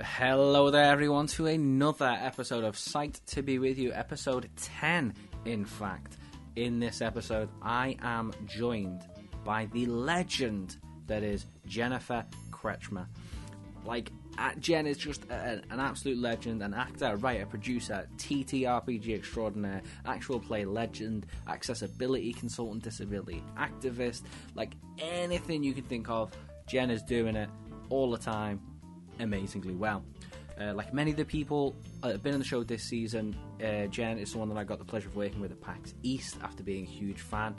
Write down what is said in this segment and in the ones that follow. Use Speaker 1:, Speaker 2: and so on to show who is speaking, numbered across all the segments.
Speaker 1: Hello there, everyone, to another episode of Sight to Be With You, episode 10, in fact. In this episode, I am joined by the legend that is Jennifer Kretchmer. Like, uh, Jen is just an absolute legend, an actor, writer, producer, TTRPG extraordinaire, actual play legend, accessibility consultant, disability activist, like anything you can think of, Jen is doing it all the time amazingly well. Uh, like many of the people that have been on the show this season, uh, Jen is someone that I got the pleasure of working with at PAX East after being a huge fan.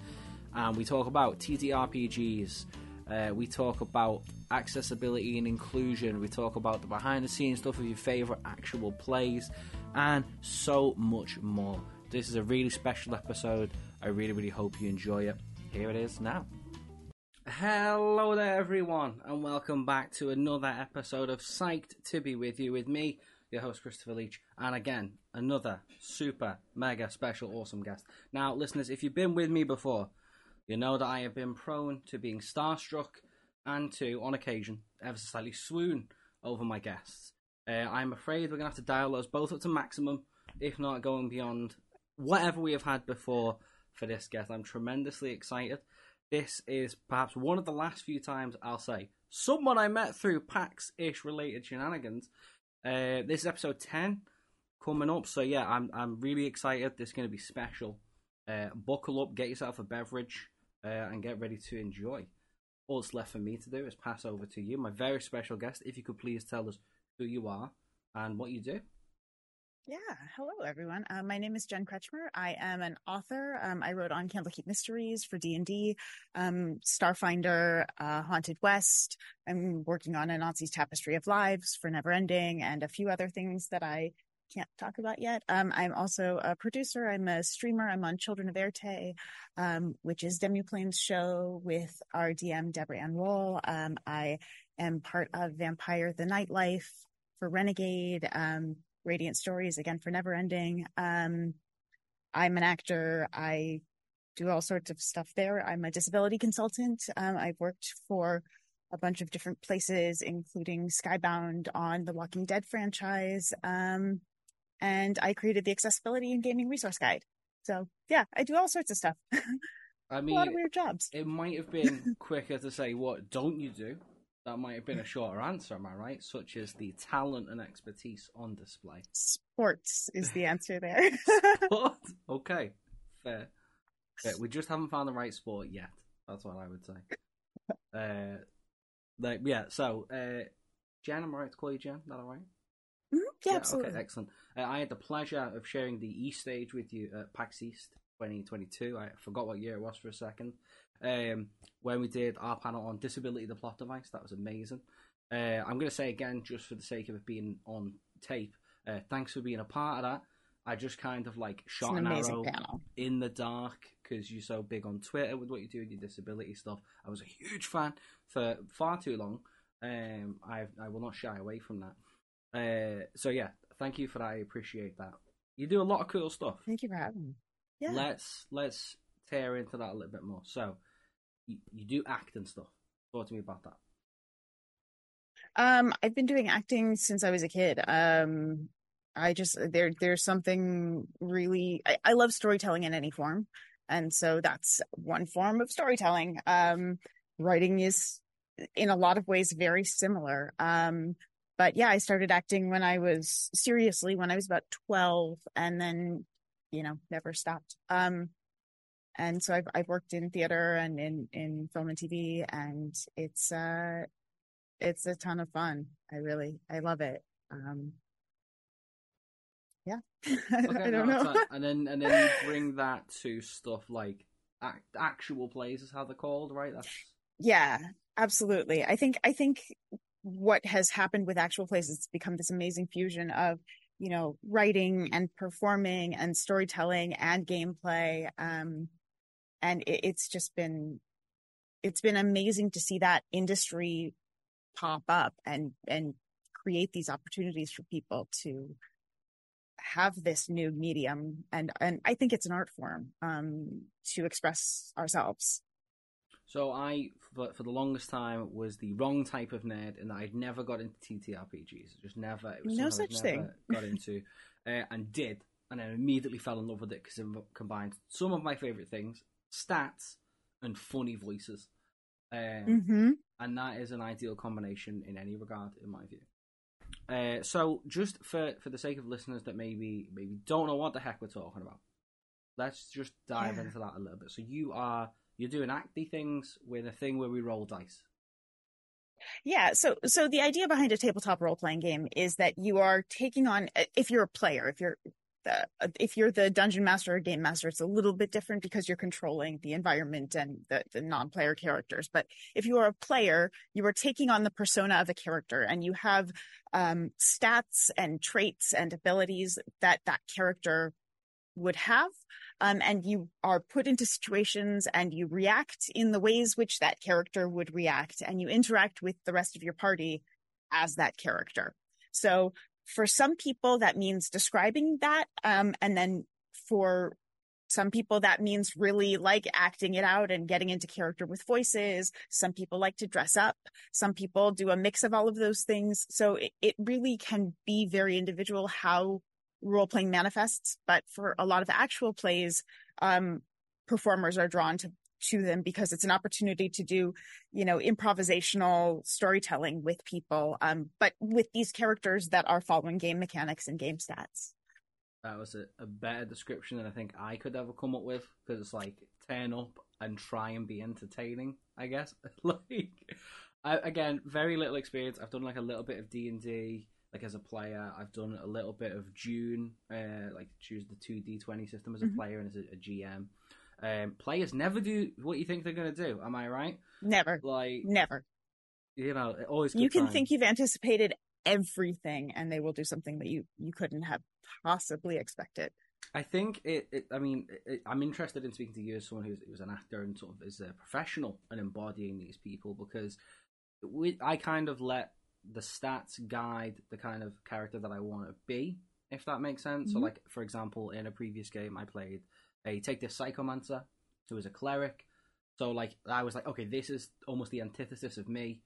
Speaker 1: And we talk about TTRPGs, uh, we talk about accessibility and inclusion, we talk about the behind the scenes stuff of your favourite actual plays, and so much more. This is a really special episode. I really, really hope you enjoy it. Here it is now. Hello there, everyone, and welcome back to another episode of Psyched to Be With You with me, your host Christopher Leach, and again, another super, mega special, awesome guest. Now, listeners, if you've been with me before, you know that I have been prone to being starstruck and to, on occasion, ever so slightly swoon over my guests. Uh, I'm afraid we're going to have to dial those both up to maximum, if not going beyond whatever we have had before for this guest. I'm tremendously excited this is perhaps one of the last few times I'll say someone I met through PAX ish related shenanigans. Uh, this is episode 10 coming up, so yeah, I'm I'm really excited. This is going to be special. Uh, buckle up, get yourself a beverage, uh, and get ready to enjoy. All that's left for me to do is pass over to you, my very special guest. If you could please tell us who you are and what you do.
Speaker 2: Yeah, hello everyone. Uh, my name is Jen Kretchmer. I am an author. Um, I wrote on Candlekeep Mysteries for D and D, um, Starfinder, uh, Haunted West. I'm working on Anansi's Tapestry of Lives for Neverending, and a few other things that I can't talk about yet. Um, I'm also a producer. I'm a streamer. I'm on Children of Erte, um, which is Demiplane's show with our DM Deborah Ann Woll. Um, I am part of Vampire the Nightlife for Renegade. Um, Radiant Stories again for Neverending. Um, I'm an actor. I do all sorts of stuff there. I'm a disability consultant. Um, I've worked for a bunch of different places, including Skybound on the Walking Dead franchise. Um, and I created the accessibility and gaming resource guide. So yeah, I do all sorts of stuff.
Speaker 1: I mean,
Speaker 2: a lot of weird jobs.
Speaker 1: It might have been quicker to say what don't you do, that might have been a shorter answer, am I right? Such as the talent and expertise on display.
Speaker 2: Sports is the answer there.
Speaker 1: sport? Okay, fair. fair. We just haven't found the right sport yet. That's what I would say. Uh, like, yeah, so, uh, Jen, am I right to call you Jen? Is that all right?
Speaker 2: mm-hmm. yeah, yeah, absolutely.
Speaker 1: Okay, excellent. Uh, I had the pleasure of sharing the East stage with you at PAX East 2022. I forgot what year it was for a second um, when we did our panel on disability, the plot device. That was amazing. Uh, I'm going to say again, just for the sake of it being on tape, uh, thanks for being a part of that. I just kind of like shot an, an arrow panel. in the dark because you're so big on Twitter with what you do with your disability stuff. I was a huge fan for far too long. Um, I I will not shy away from that. Uh, so yeah, thank you for that. I appreciate that. You do a lot of cool stuff.
Speaker 2: Thank you for having me. Yeah.
Speaker 1: Let's let's tear into that a little bit more. So, you, do act and stuff. Talk to me about that.
Speaker 2: Um, I've been doing acting since I was a kid. Um, I just there there's something really I, I love storytelling in any form, and so that's one form of storytelling. Um, writing is in a lot of ways very similar. Um, but yeah, I started acting when I was seriously when I was about twelve, and then you know never stopped. Um, and so I've I've worked in theater and in in film and TV, and it's uh it's a ton of fun. I really I love it. Um, yeah, okay, I don't no, know.
Speaker 1: and then and then you bring that to stuff like act, actual plays, is how they're called, right? That's
Speaker 2: yeah, absolutely. I think I think what has happened with actual plays is become this amazing fusion of you know writing and performing and storytelling and gameplay um and it, it's just been it's been amazing to see that industry pop up and and create these opportunities for people to have this new medium and and I think it's an art form um to express ourselves.
Speaker 1: So I, for, for the longest time, was the wrong type of nerd, and I'd never got into TTRPGs. Just never. It was
Speaker 2: No such
Speaker 1: never
Speaker 2: thing.
Speaker 1: Got into, uh, and did, and I immediately fell in love with it because it combined some of my favorite things: stats and funny voices. Um,
Speaker 2: hmm
Speaker 1: and that is an ideal combination in any regard, in my view. Uh, so, just for for the sake of listeners that maybe maybe don't know what the heck we're talking about, let's just dive
Speaker 2: Yeah.
Speaker 1: into that a little bit. So, you are you're doing acty things with a thing where we roll dice.
Speaker 2: Yeah, so so the idea behind a tabletop role playing game is that you are taking on if you're a player, if you're the if you're the dungeon master or game master, it's a little bit different because you're controlling the environment and the, the non-player characters. But if you are a player, you are taking on the persona of a character, and you have um, stats and traits and abilities that that character would have. Um, and you are put into situations and you react in the ways which that character would react, and you interact with the rest of your party as that character. So for some people, that means describing that. Um, and then for some people, that means really like acting it out and getting into character with voices. Some people like to dress up. Some people do a mix of all of those things. So it, it really can be very individual how role playing manifests. But for a lot of actual plays, um, performers are drawn to to them because it's an opportunity to do, you know, improvisational storytelling with people, um, but with these characters that are following game mechanics and game stats.
Speaker 1: That was a, a better description than I think I could ever come up with because it's like turn up and try and be entertaining. I guess like I, again, very little experience. I've done like a little bit of D and D, like as a player. I've done a little bit of June, uh, like choose the two D twenty system as a
Speaker 2: Mhm.
Speaker 1: player and as a, a GM. Um, players never do what you think they're going to do. Am I right?
Speaker 2: Never,
Speaker 1: Like
Speaker 2: never.
Speaker 1: you know, always
Speaker 2: You can
Speaker 1: times.
Speaker 2: think you've anticipated everything and they will do something that you, you couldn't have possibly expected.
Speaker 1: I think it. it I mean, it, I'm interested in speaking to you as someone who's, who's an actor and sort of is a professional and embodying these people because we, I kind of let the stats guide the kind of character that I want to be, if that makes sense. So,
Speaker 2: Mhm.
Speaker 1: like for example, in a previous game, I played a take this psychomancer who is a cleric. So, like, I was like, okay, this is almost the antithesis of me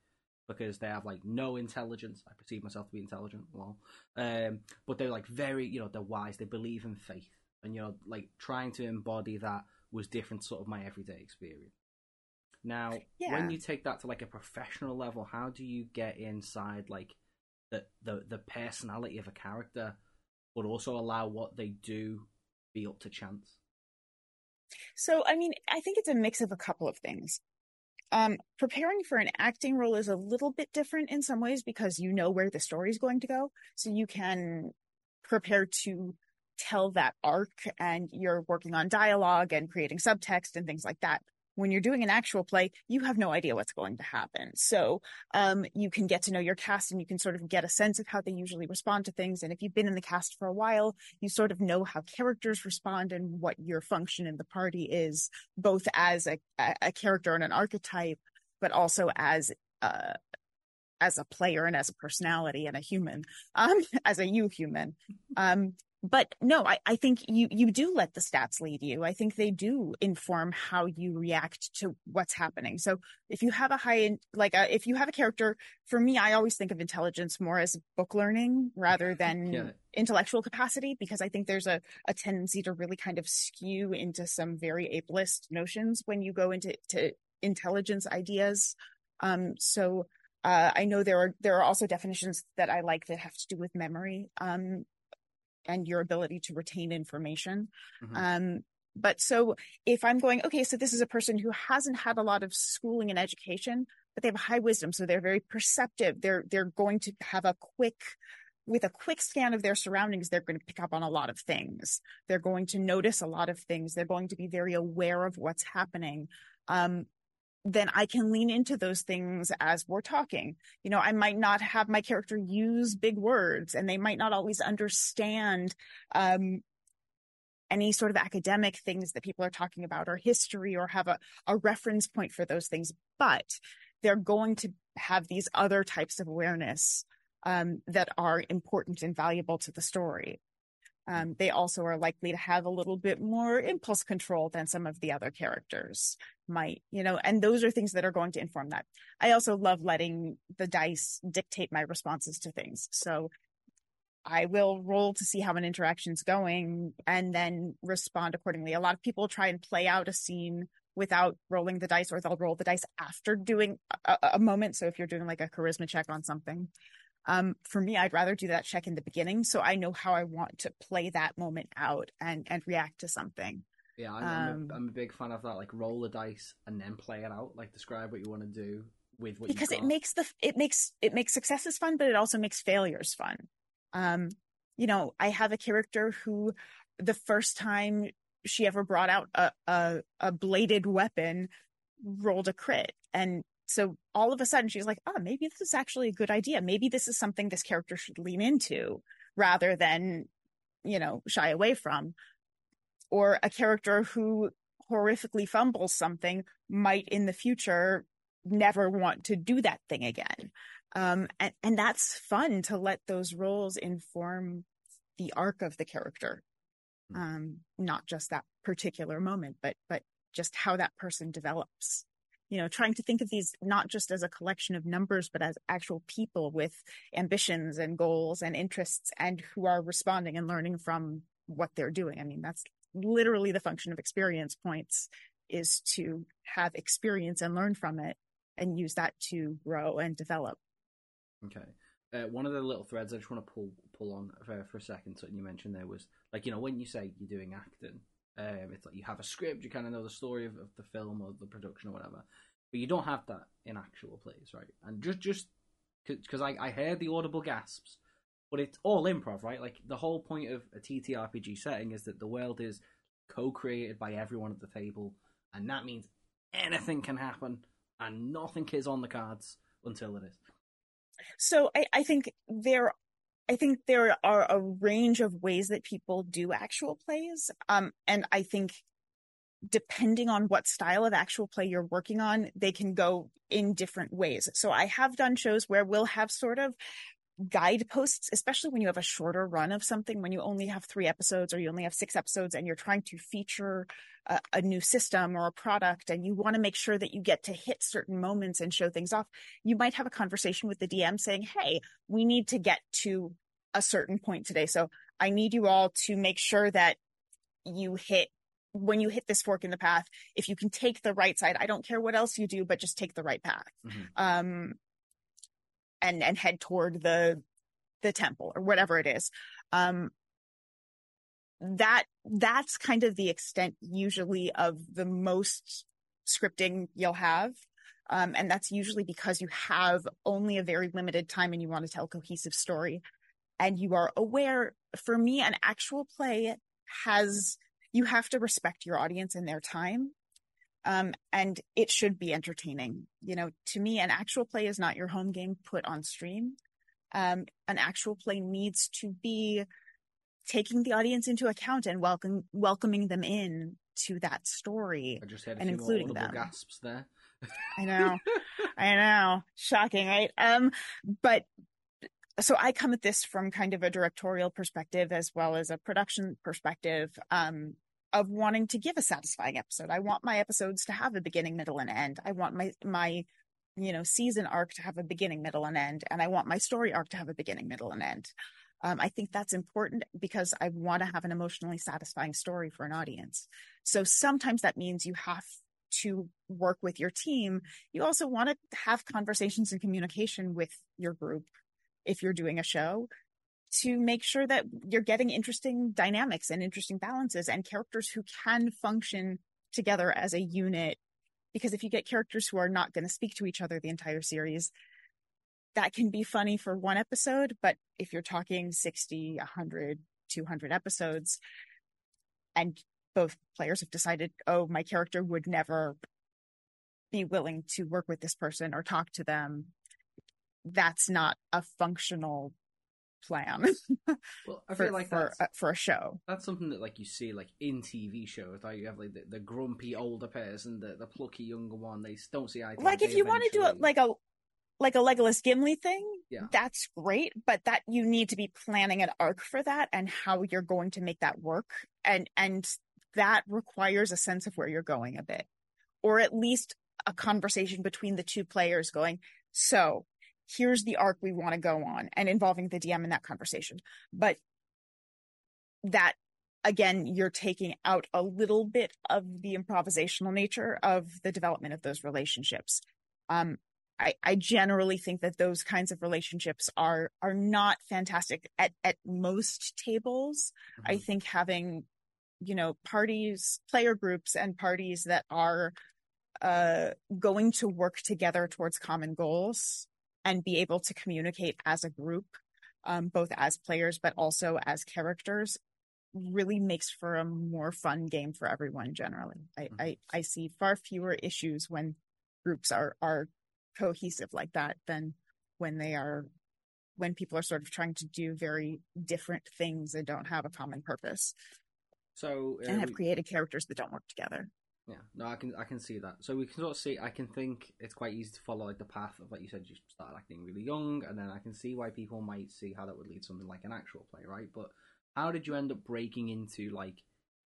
Speaker 1: because they have like no intelligence. I perceive myself to be intelligent, well, um, but they're like very, you know, they're wise. They believe in faith, and you know, like trying to embody that was different, sort of my everyday experience. Now,
Speaker 2: Yeah.
Speaker 1: when you take that to like a professional level, how do you get inside like the the the personality of a character, but also allow what they do be up to chance?
Speaker 2: So, I mean, I think it's a mix of a couple of things. Um, preparing for an acting role is a little bit different in some ways because you know where the story is going to go. So you can prepare to tell that arc and you're working on dialogue and creating subtext and things like that. When you're doing an actual play, you have no idea what's going to happen. So um, you can get to know your cast and you can sort of get a sense of how they usually respond to things. And if you've been in the cast for a while, you sort of know how characters respond and what your function in the party is, both as a, a, character and an archetype, but also as uh, as a player and as a personality and a human, um, as a you human. Um, but no, I, I think you you do let the stats lead you. I think they do inform how you react to what's happening. So if you have a high like a, if you have a character, for me, I always think of intelligence more as book learning rather than
Speaker 1: Yeah.
Speaker 2: intellectual capacity because I think there's a, a tendency to really kind of skew into some very ableist notions when you go into to intelligence ideas. Um, so uh, I know there are there are also definitions that I like that have to do with memory um, and your ability to retain information.
Speaker 1: Mhm.
Speaker 2: Um, but so if I'm going, okay, so this is a person who hasn't had a lot of schooling and education, but they have high wisdom, so they're very perceptive. They're they're going to have a quick with a quick scan of their surroundings, they're going to pick up on a lot of things. They're going to notice a lot of things. They're going to be very aware of what's happening. Um, then I can lean into those things as we're talking. You know, I might not have my character use big words and they might not always understand, um, any sort of academic things that people are talking about or history or have a, a reference point for those things, but they're going to have these other types of awareness um, that are important and valuable to the story. Um, they also are likely to have a little bit more impulse control than some of the other characters might, you know, and those are things that are going to inform that. I also love letting the dice dictate my responses to things. So I will roll to see how an interaction's going and then respond accordingly. A lot of people try and play out a scene without rolling the dice, or they'll roll the dice after doing a, a moment. So if you're doing like a charisma check on something, um, for me, I'd rather do that check in the beginning so I know how I want to play that moment out and and react to something.
Speaker 1: Yeah, I'm, um, I'm, a, I'm a big fan of that. Like roll the dice and then play it out. Like describe what you want to do with what
Speaker 2: because it makes the it makes it makes successes fun, but it also makes failures fun. Um, you know, I have a character who the first time she ever brought out a, a, a bladed weapon rolled a crit and so all of a sudden she's like oh maybe this is actually a good idea maybe this is something this character should lean into rather than you know shy away from or a character who horrifically fumbles something might in the future never want to do that thing again um, and, and that's fun to let those roles inform the arc of the character. Hmm. Um, not just that particular moment, but, but just how that person develops. You know, trying to think of these not just as a collection of numbers, but as actual people with ambitions and goals and interests and who are responding and learning from what they're doing. I mean, that's literally the function of experience points is to have experience and learn from it and use that to grow and develop.
Speaker 1: Okay. Uh, one of the little threads I just want to pull pull on for, for a second. Something you mentioned there was like you know when you say you're doing acting, um, it's like you have a script, you kind of know the story of, of the film or the production or whatever, but you don't have that in actual plays, right? And just just because I I heard the audible gasps, but it's all improv, right? Like the whole point of a TTRPG setting is that the world is co-created by everyone at the table, and that means anything can happen and nothing is on the cards until it is.
Speaker 2: So I, I think there I think there are a range of ways that people do actual plays. Um, and I think depending on what style of actual play you're working on, they can go in different ways. So I have done shows where we'll have sort of guideposts, especially when you have a shorter run of something, when you only have three episodes or you only have six episodes and you're trying to feature a, a new system or a product and you want to make sure that you get to hit certain moments and show things off, you might have a conversation with the DM saying, Hey, we need to get to a certain point today. So I need you all to make sure that you hit when you hit this fork in the path, if you can take the right side, I don't care what else you do, but just take the right path. Mm-hmm. Um, and and head toward the the temple or whatever it is. Um that that's kind of the extent usually of the most scripting you'll have. Um, and that's usually because you have only a very limited time and you want to tell a cohesive story. And you are aware for me an actual play has you have to respect your audience and their time um, and it should be entertaining. You know, to me, an actual play is not your home game put on stream. Um, an actual play needs to be taking the audience into account and welcome welcoming them in to that story and including them.
Speaker 1: Gasps there.
Speaker 2: I know, I know, shocking, right? Um, but so I come at this from kind of a directorial perspective as well as a production perspective. Um, of wanting to give a satisfying episode. I want my episodes to have a beginning, middle, and end. I want my my you know season arc to have a beginning, middle, and end, and I want my story arc to have a beginning, middle, and end. Um, I think that's important because I want to have an emotionally satisfying story for an audience. So sometimes that means you have to work with your team. You also want to have conversations and communication with your group if you're doing a show to make sure that you're getting interesting dynamics and interesting balances and characters who can function together as a unit. Because if you get characters who are not going to speak to each other the entire series, that can be funny for one episode. But if you're talking 60, 100, 200 episodes, and both players have decided, oh, my character would never be willing to work with this person or talk to them, that's not a functional plan.
Speaker 1: well, I feel for, like
Speaker 2: for, uh, for a show.
Speaker 1: That's something that like you see like in TV shows. Like you have like the, the grumpy older person, the the plucky younger one. They don't see eye.
Speaker 2: Like if you want to do it like a like a Legolas Gimli thing,
Speaker 1: Yeah.
Speaker 2: that's great, but that you need to be planning an arc for that and how you're going to make that work. And and that requires a sense of where you're going a bit. Or at least a conversation between the two players going, so here's the arc we want to go on and involving the DM in that conversation. But that again, you're taking out a little bit of the improvisational nature of the development of those relationships. Um, I, I generally think that those kinds of relationships are are not fantastic at at most tables. I
Speaker 1: Mhm.
Speaker 2: think having, you know, parties, player groups, and parties that are uh, going to work together towards common goals and be able to communicate as a group, um, both as players but also as characters, really makes for a more fun game for everyone. Generally, I
Speaker 1: Mhm.
Speaker 2: I, I see far fewer issues when groups are are cohesive like that than when they are when people are sort of trying to do very different things and don't have a common purpose
Speaker 1: So uh,
Speaker 2: and have
Speaker 1: we-
Speaker 2: created characters that don't work together.
Speaker 1: Yeah, no, I can I can see that. So we can sort of see. I can think it's quite easy to follow like the path of like you said, you started acting really young, and then I can see why people might see how that would lead to something like an actual play, right? But how did you end up breaking into like?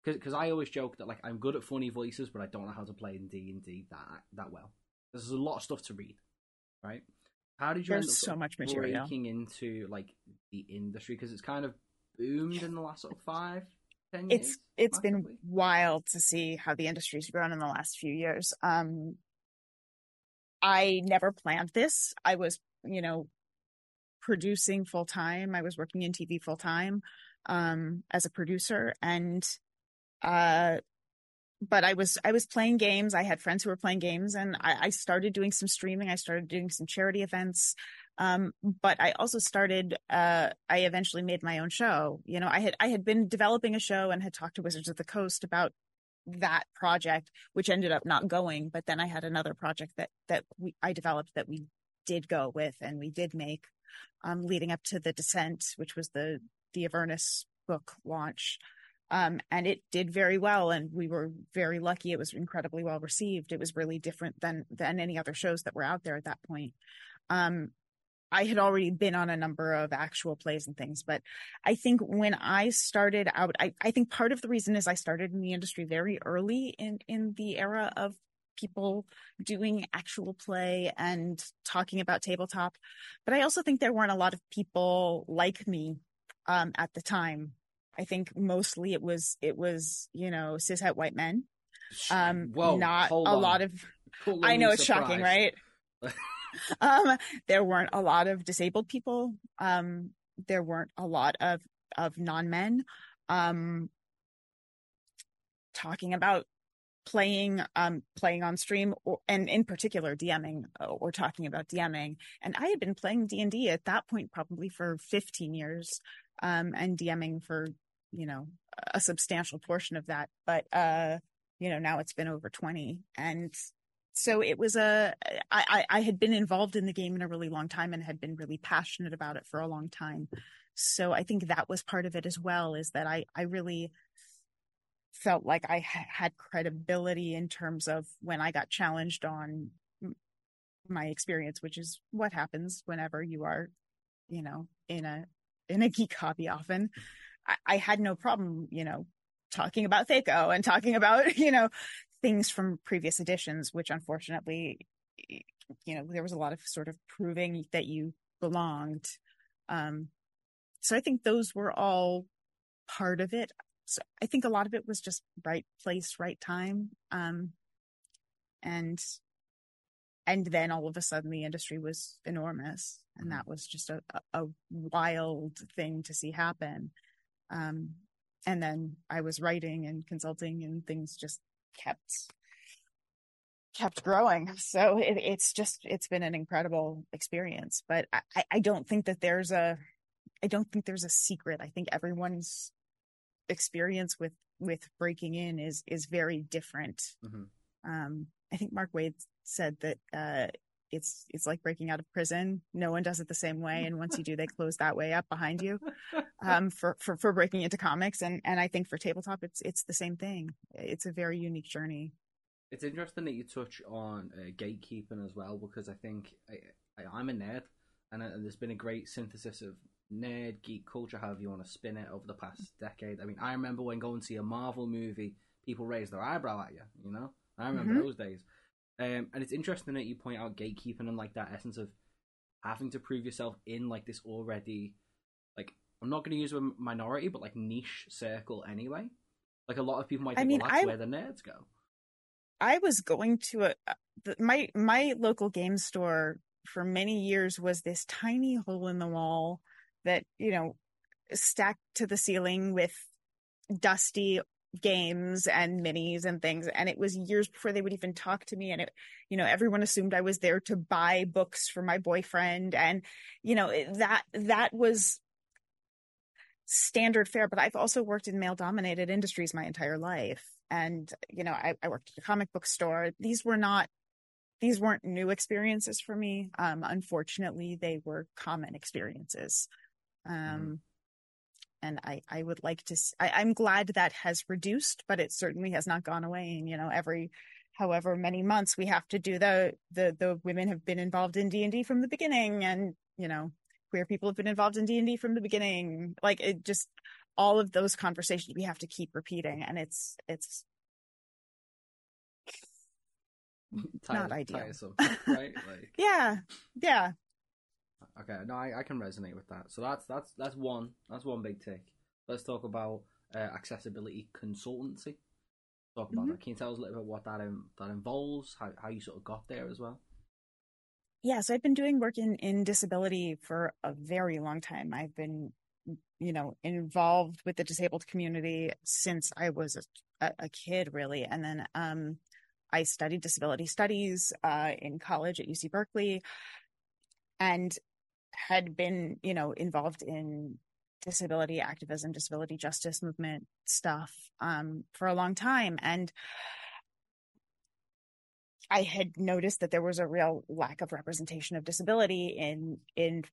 Speaker 1: Because I always joke that like I'm good at funny voices, but I don't know how to play in D and D that that well. There's a lot of stuff to read, right? How did you end up
Speaker 2: There's so much material.
Speaker 1: breaking into like the industry? Because it's kind of boomed in the last sort of five, ten years.
Speaker 2: It's it's been wild to see how the industry's grown in the last few years. Um, I never planned this. I was, you know, producing full time. I was working in TV full time um, as a producer, and uh, but I was I was playing games. I had friends who were playing games, and I, I started doing some streaming. I started doing some charity events. Um, but I also started. Uh, I eventually made my own show. You know, I had I had been developing a show and had talked to Wizards of the Coast about that project, which ended up not going. But then I had another project that that we I developed that we did go with and we did make, um, leading up to the Descent, which was the the Avernus book launch. Um, and it did very well, and we were very lucky. It was incredibly well received. It was really different than than any other shows that were out there at that point. Um, I had already been on a number of actual plays and things, but I think when I started out, I, I think part of the reason is I started in the industry very early in in the era of people doing actual play and talking about tabletop. But I also think there weren't a lot of people like me um, at the time. I think mostly it was it was you know cishet white men. Um,
Speaker 1: Whoa,
Speaker 2: not a
Speaker 1: on.
Speaker 2: lot of I know it's shocking, right? um, there weren't a lot of disabled people. Um, there weren't a lot of of non men um, talking about playing um playing on stream or, and in particular DMing uh, or talking about DMing and I had been playing D&D at that point probably for 15 years um and DMing for you know a substantial portion of that but uh you know now it's been over 20 and so it was a I, I had been involved in the game in a really long time and had been really passionate about it for a long time so I think that was part of it as well is that I I really felt like I ha- had credibility in terms of when I got challenged on my experience, which is what happens whenever you are, you know, in a in a geek hobby. Often, I, I had no problem, you know, talking about THAC0 and talking about you know things from previous editions, which unfortunately, you know, there was a lot of sort of proving that you belonged. Um, so I think those were all part of it so I think a lot of it was just right place, right time. Um, and, and then all of a sudden the industry was enormous and that was just a, a, a wild thing to see happen. Um, and then I was writing and consulting and things just kept, kept growing. So it, it's just, it's been an incredible experience, but I, I don't think that there's a, I don't think there's a secret. I think everyone's experience with with breaking in is is very different.
Speaker 1: Mhm.
Speaker 2: Um, I think Mark Waid said that uh, it's it's like breaking out of prison. No one does it the same way, and once you do, they close that way up behind you. Um, for for for breaking into comics, and and I think for tabletop, it's it's the same thing. It's a very unique journey.
Speaker 1: It's interesting that you touch on uh, gatekeeping as well because I think uh, I, I'm a nerd, and, uh, there's been a great synthesis of nerd geek culture, however you want to spin it, over the past decade. I mean, I remember when going to see a Marvel movie, people raised their eyebrow at you. You know, I remember
Speaker 2: Mhm.
Speaker 1: those days. Um, and it's interesting that you point out gatekeeping and like that essence of having to prove yourself in like this already, like I'm not going to use a minority, but like niche circle anyway. Like a lot of people might
Speaker 2: I
Speaker 1: think,
Speaker 2: mean,
Speaker 1: well, that's
Speaker 2: I-
Speaker 1: where the nerds go.
Speaker 2: I was going to a the- my my local game store for many years was this tiny hole in the wall that you know stacked to the ceiling with dusty games and minis and things and it was years before they would even talk to me and it you know everyone assumed i was there to buy books for my boyfriend and you know that that was standard fare but i've also worked in male dominated industries my entire life and you know I, I worked at a comic book store. These were not these weren't new experiences for me. Um unfortunately they were common experiences. Um and i i would like to I'm glad that has reduced but it certainly has not gone away and you know every however many months we have to do the the the women have been involved in d&d from the beginning and you know queer people have been involved in d&d from the beginning like it just all of those conversations we have to keep repeating and it's it's not ideal.
Speaker 1: Tiresome, right? Like,
Speaker 2: yeah yeah
Speaker 1: okay, no, I, I can resonate with that. So that's that's that's one that's one big tick. Let's talk about uh, accessibility consultancy. Talk about
Speaker 2: Mhm.
Speaker 1: that. Can you tell us a little bit what that in, that involves? How how you sort of got there as well?
Speaker 2: yeah so i've been doing work in in disability for a very long time i've been you know involved with the disabled community since i was a, a kid really and then um i studied disability studies uh in college at uc berkeley and had been you know involved in disability activism disability justice movement stuff um for a long time and I had noticed that there was a real lack of representation of disability in in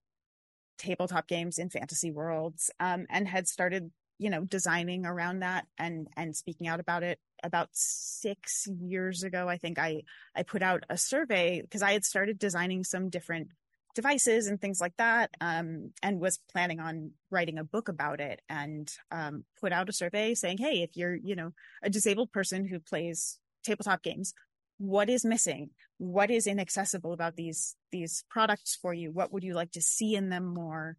Speaker 2: tabletop games in fantasy worlds, um, and had started, you know, designing around that and and speaking out about it. About six years ago, I think I I put out a survey because I had started designing some different devices and things like that, um, and was planning on writing a book about it. And um, put out a survey saying, hey, if you're, you know, a disabled person who plays tabletop games what is missing? What is inaccessible about these these products for you? What would you like to see in them more?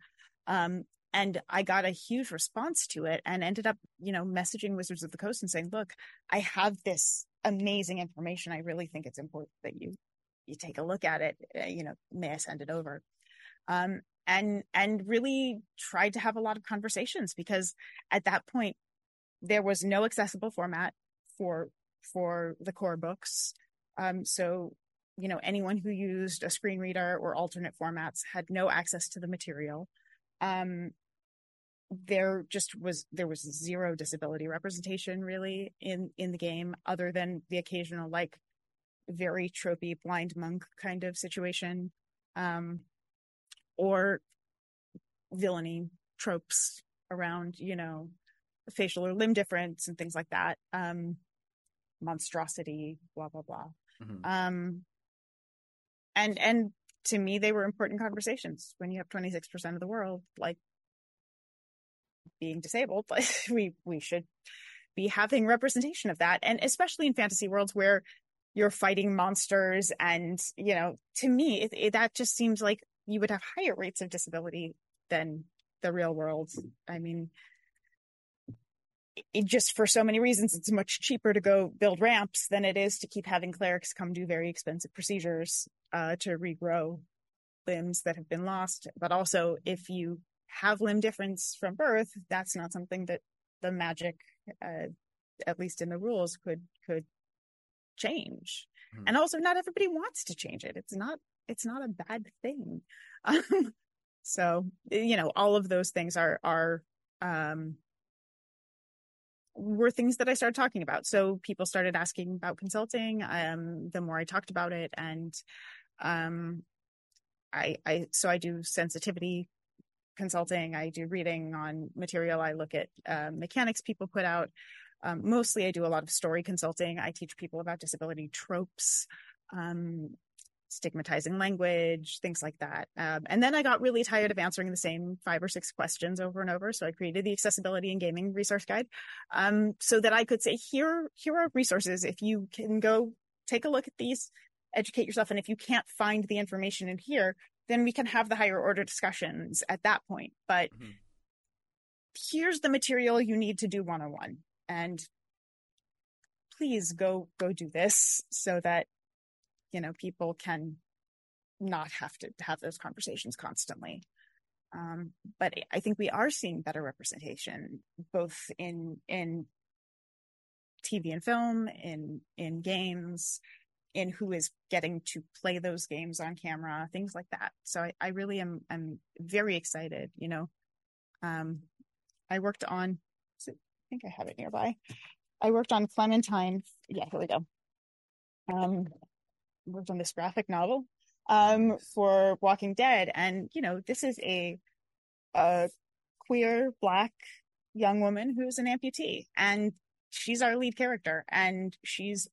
Speaker 2: Um, and i got a huge response to it and ended up you know messaging wizards of the coast and saying look i have this amazing information. I really think it's important that you you take a look at it uh, you know may i send it over um, and and really tried to have a lot of conversations because at that point there was no accessible format for for the core books um, so, you know, anyone who used a screen reader or alternate formats had no access to the material. Um, there just was there was zero disability representation really in in the game, other than the occasional like very tropey blind monk kind of situation, um, or villainy tropes around you know facial or limb difference and things like that. Um, monstrosity, blah blah blah
Speaker 1: Mhm.
Speaker 2: um and and to me they were important conversations when you have 26% of the world like being disabled like we we should be having representation of that and especially in fantasy worlds where you're fighting monsters and you know to me it, it, that just seems like you would have higher rates of disability than the real world. I mean it just for so many reasons it's much cheaper to go build ramps than it is to keep having clerics come do very expensive procedures uh, to regrow limbs that have been lost. But also if you have limb difference from birth that's not something that the magic uh, at least in the rules could could change
Speaker 1: Mhm.
Speaker 2: and also not everybody wants to change it it's not it's not a bad thing um, so you know all of those things are are um were things that I started talking about. So people started asking about consulting. Um, the more I talked about it, and um, I, I, so I do sensitivity consulting. I do reading on material. I look at uh, mechanics people put out. Um, mostly, I do a lot of story consulting. I teach people about disability tropes. Um, stigmatizing language, things like that. Um, and then I got really tired of answering the same five or six questions over and over. So I created the accessibility and gaming resource guide, um, so that I could say, here, here are resources. If you can go take a look at these, educate yourself. And if you can't find the information in here, then we can have the higher order discussions at that point. But mm-hmm. here's the material you need to do one on one. And please go, go do this so that you know, people can not have to have those conversations constantly. Um, but I think we are seeing better representation both in in TV and film, in in games, in who is getting to play those games on camera, things like that. So I, I really am am very excited. You know, um, I worked on. I think I have it nearby. I worked on Clementine. Yeah, here we go. Um, worked on this graphic novel um, for Walking Dead, and you know, this is a a queer black young woman who's an amputee, and she's our lead character, and she's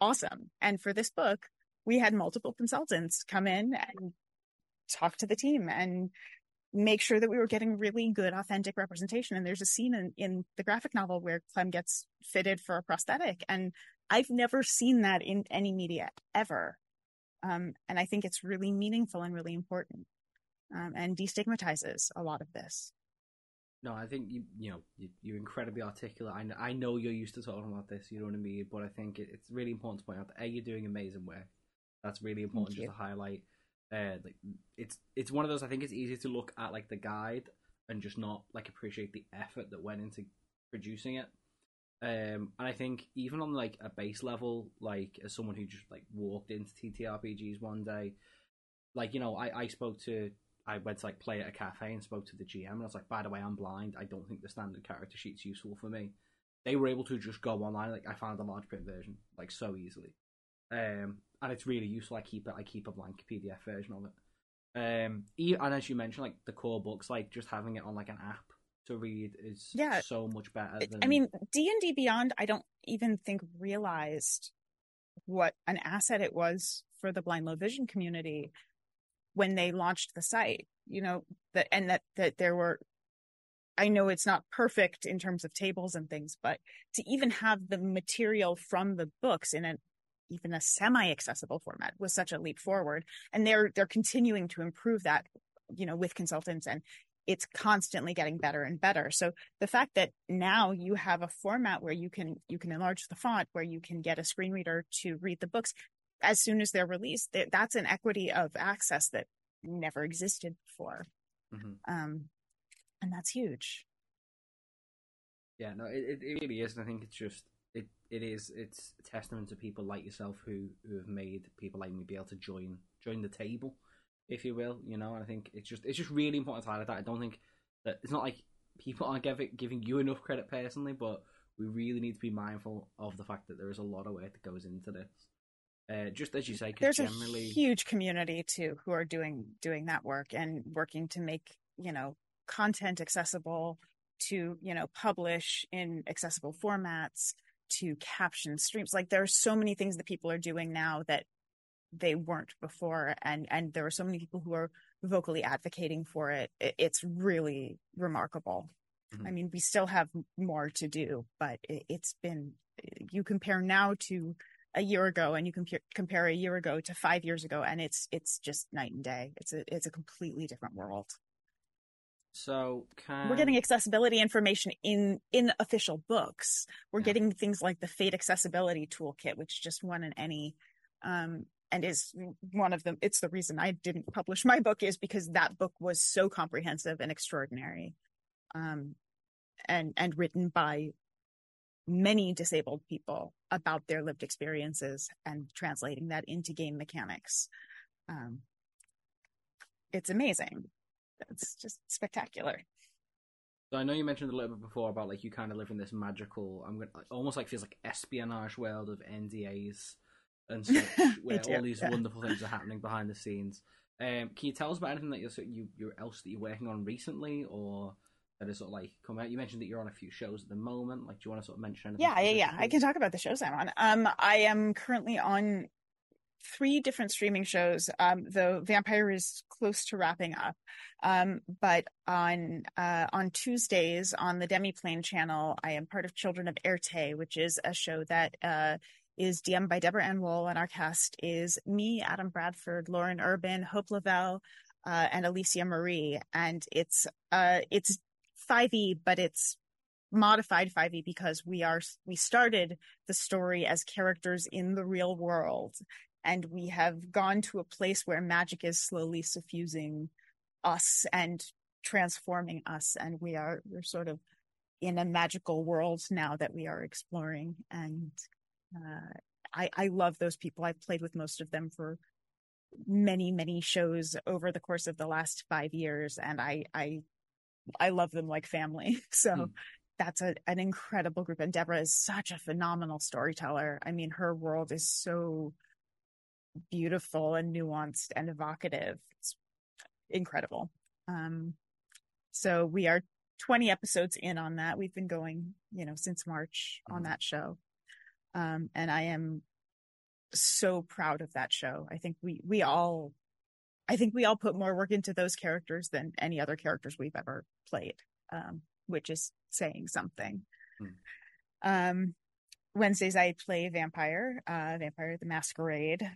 Speaker 2: awesome. And for this book, we had multiple consultants come in and talk to the team and make sure that we were getting really good authentic representation and there's a scene in, in the graphic novel where clem gets fitted for a prosthetic and I've never seen that in any media ever. Um, and I think it's really meaningful and really important um, and destigmatizes a lot of this.
Speaker 1: No, I think you you know you, are incredibly articulate. I, I know you're used to talking about this, you know what I mean. But I think it, it's really important to point out that a you're doing amazing work. That's really important just to highlight. Uh, like it's it's one of those. I think it's easy to look at like the guide and just not like appreciate the effort that went into producing it. Um, and I think even on like a base level, like as someone who just like walked into TTRPGs one day, like you know, I I spoke to I went to like play at a cafe and spoke to the GM and I was like, by the way, I'm blind. I don't think the standard character sheet's useful for me. They were able to just go online. Like I found a large print version like so easily, um, and it's really useful. I keep it. I keep a blank PDF version of it. Um, and as you mentioned, like the core books, like just having it on like an app to read is yeah. so much better than
Speaker 2: I mean D&D Beyond I don't even think realized what an asset it was for the blind low vision community when they launched the site you know that and that that there were I know it's not perfect in terms of tables and things but to even have the material from the books in an even a semi accessible format was such a leap forward and they're they're continuing to improve that you know with consultants and it's constantly getting better and better. So the fact that now you have a format where you can you can enlarge the font, where you can get a screen reader to read the books as soon as they're released, that's an equity of access that never existed before, mm-hmm. um, and that's huge.
Speaker 1: Yeah, no, it it really is, and I think it's just it is it's a testament to people like yourself who who have made people like me be able to join join the table if you will. You know, and I think it's just it's just really important to highlight that. I don't think that it's not like people aren't giving giving you enough credit personally, but we really need to be mindful of the fact that there is a lot of work that goes into this. Uh, just as you say,
Speaker 2: there's
Speaker 1: generally...
Speaker 2: a huge community too who are doing doing that work and working to make you know content accessible to you know publish in accessible formats to caption streams. Like there are so many things that people are doing now that they weren't before and and there are so many people who are vocally advocating for it, it it's really remarkable. Mm-hmm. i mean we still have more to do but it, has been you compare now to a year ago and you compare compare a year ago to 5 years ago and it's it's just night and day. It's a it's a completely different world
Speaker 1: so can...
Speaker 2: we're getting accessibility information in in official books. We're yeah. getting things like the Fate Accessibility Toolkit, which just won an ENnie, um, and is one of them. It's the reason I didn't publish my book is because that book was so comprehensive and extraordinary, um, and and written by many disabled people about their lived experiences and translating that into game mechanics. Um, it's amazing. It's just spectacular.
Speaker 1: So I know you mentioned a little bit before about like you kind of live in this magical, I'm gonna almost like feels like espionage world of NDAs and such, where all these yeah. wonderful things are happening behind the scenes. Um, can you tell us about anything that you're you you're else that you're working on recently, or that is sort of like come out? You mentioned that you're on a few shows at the moment. Like, do you want to sort of mention anything?
Speaker 2: Yeah, yeah, yeah. I can talk about the shows I'm on. Um, I am currently on three different streaming shows. Um, the Vampire is close to wrapping up, um, but on uh, on Tuesdays on the Demiplane channel, I am part of Children of Erte, which is a show that uh, is DM'd by Deborah Ann Woll, and our cast is me, Adam Bradford, Lauren Urban, Hope Lavelle, uh, and Alicia Marie, and it's uh, it's 5e, but it's modified 5e because we are we started the story as characters in the real world and we have gone to a place where magic is slowly suffusing us and transforming us and we are we're sort of in a magical world now that we are exploring and uh, I, I love those people. I've played with most of them for many many shows over the course of the last five years and i i i love them like family. So hmm. that's a, an incredible group and deborah is such a phenomenal storyteller. I mean her world is so beautiful and nuanced and evocative. It's incredible. Um, so we are 20 episodes in on that. We've been going, you know, since March on mm-hmm. that show. Um, and I am so proud of that show. I think we, we all, I think we all put more work into those characters than any other characters we've ever played, um, which is saying something. Mm. Um, Wednesdays I play Vampire, uh, Vampire the Masquerade,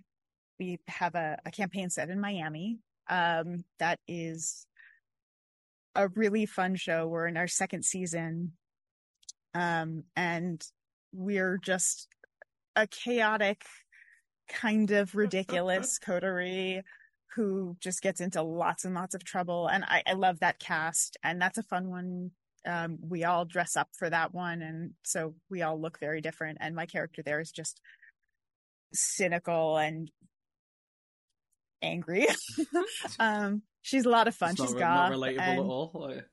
Speaker 2: we have a, a campaign set in Miami. Um, that is a really fun show. We're in our second season. Um, and we're just a chaotic, kind of ridiculous coterie who just gets into lots and lots of trouble. And I, I love that cast. And that's a fun one. Um, we all dress up for that one. And so we all look very different. And my character there is just cynical and angry. um, she's a lot of fun.
Speaker 1: It's
Speaker 2: she's
Speaker 1: got not relatable at all. Like...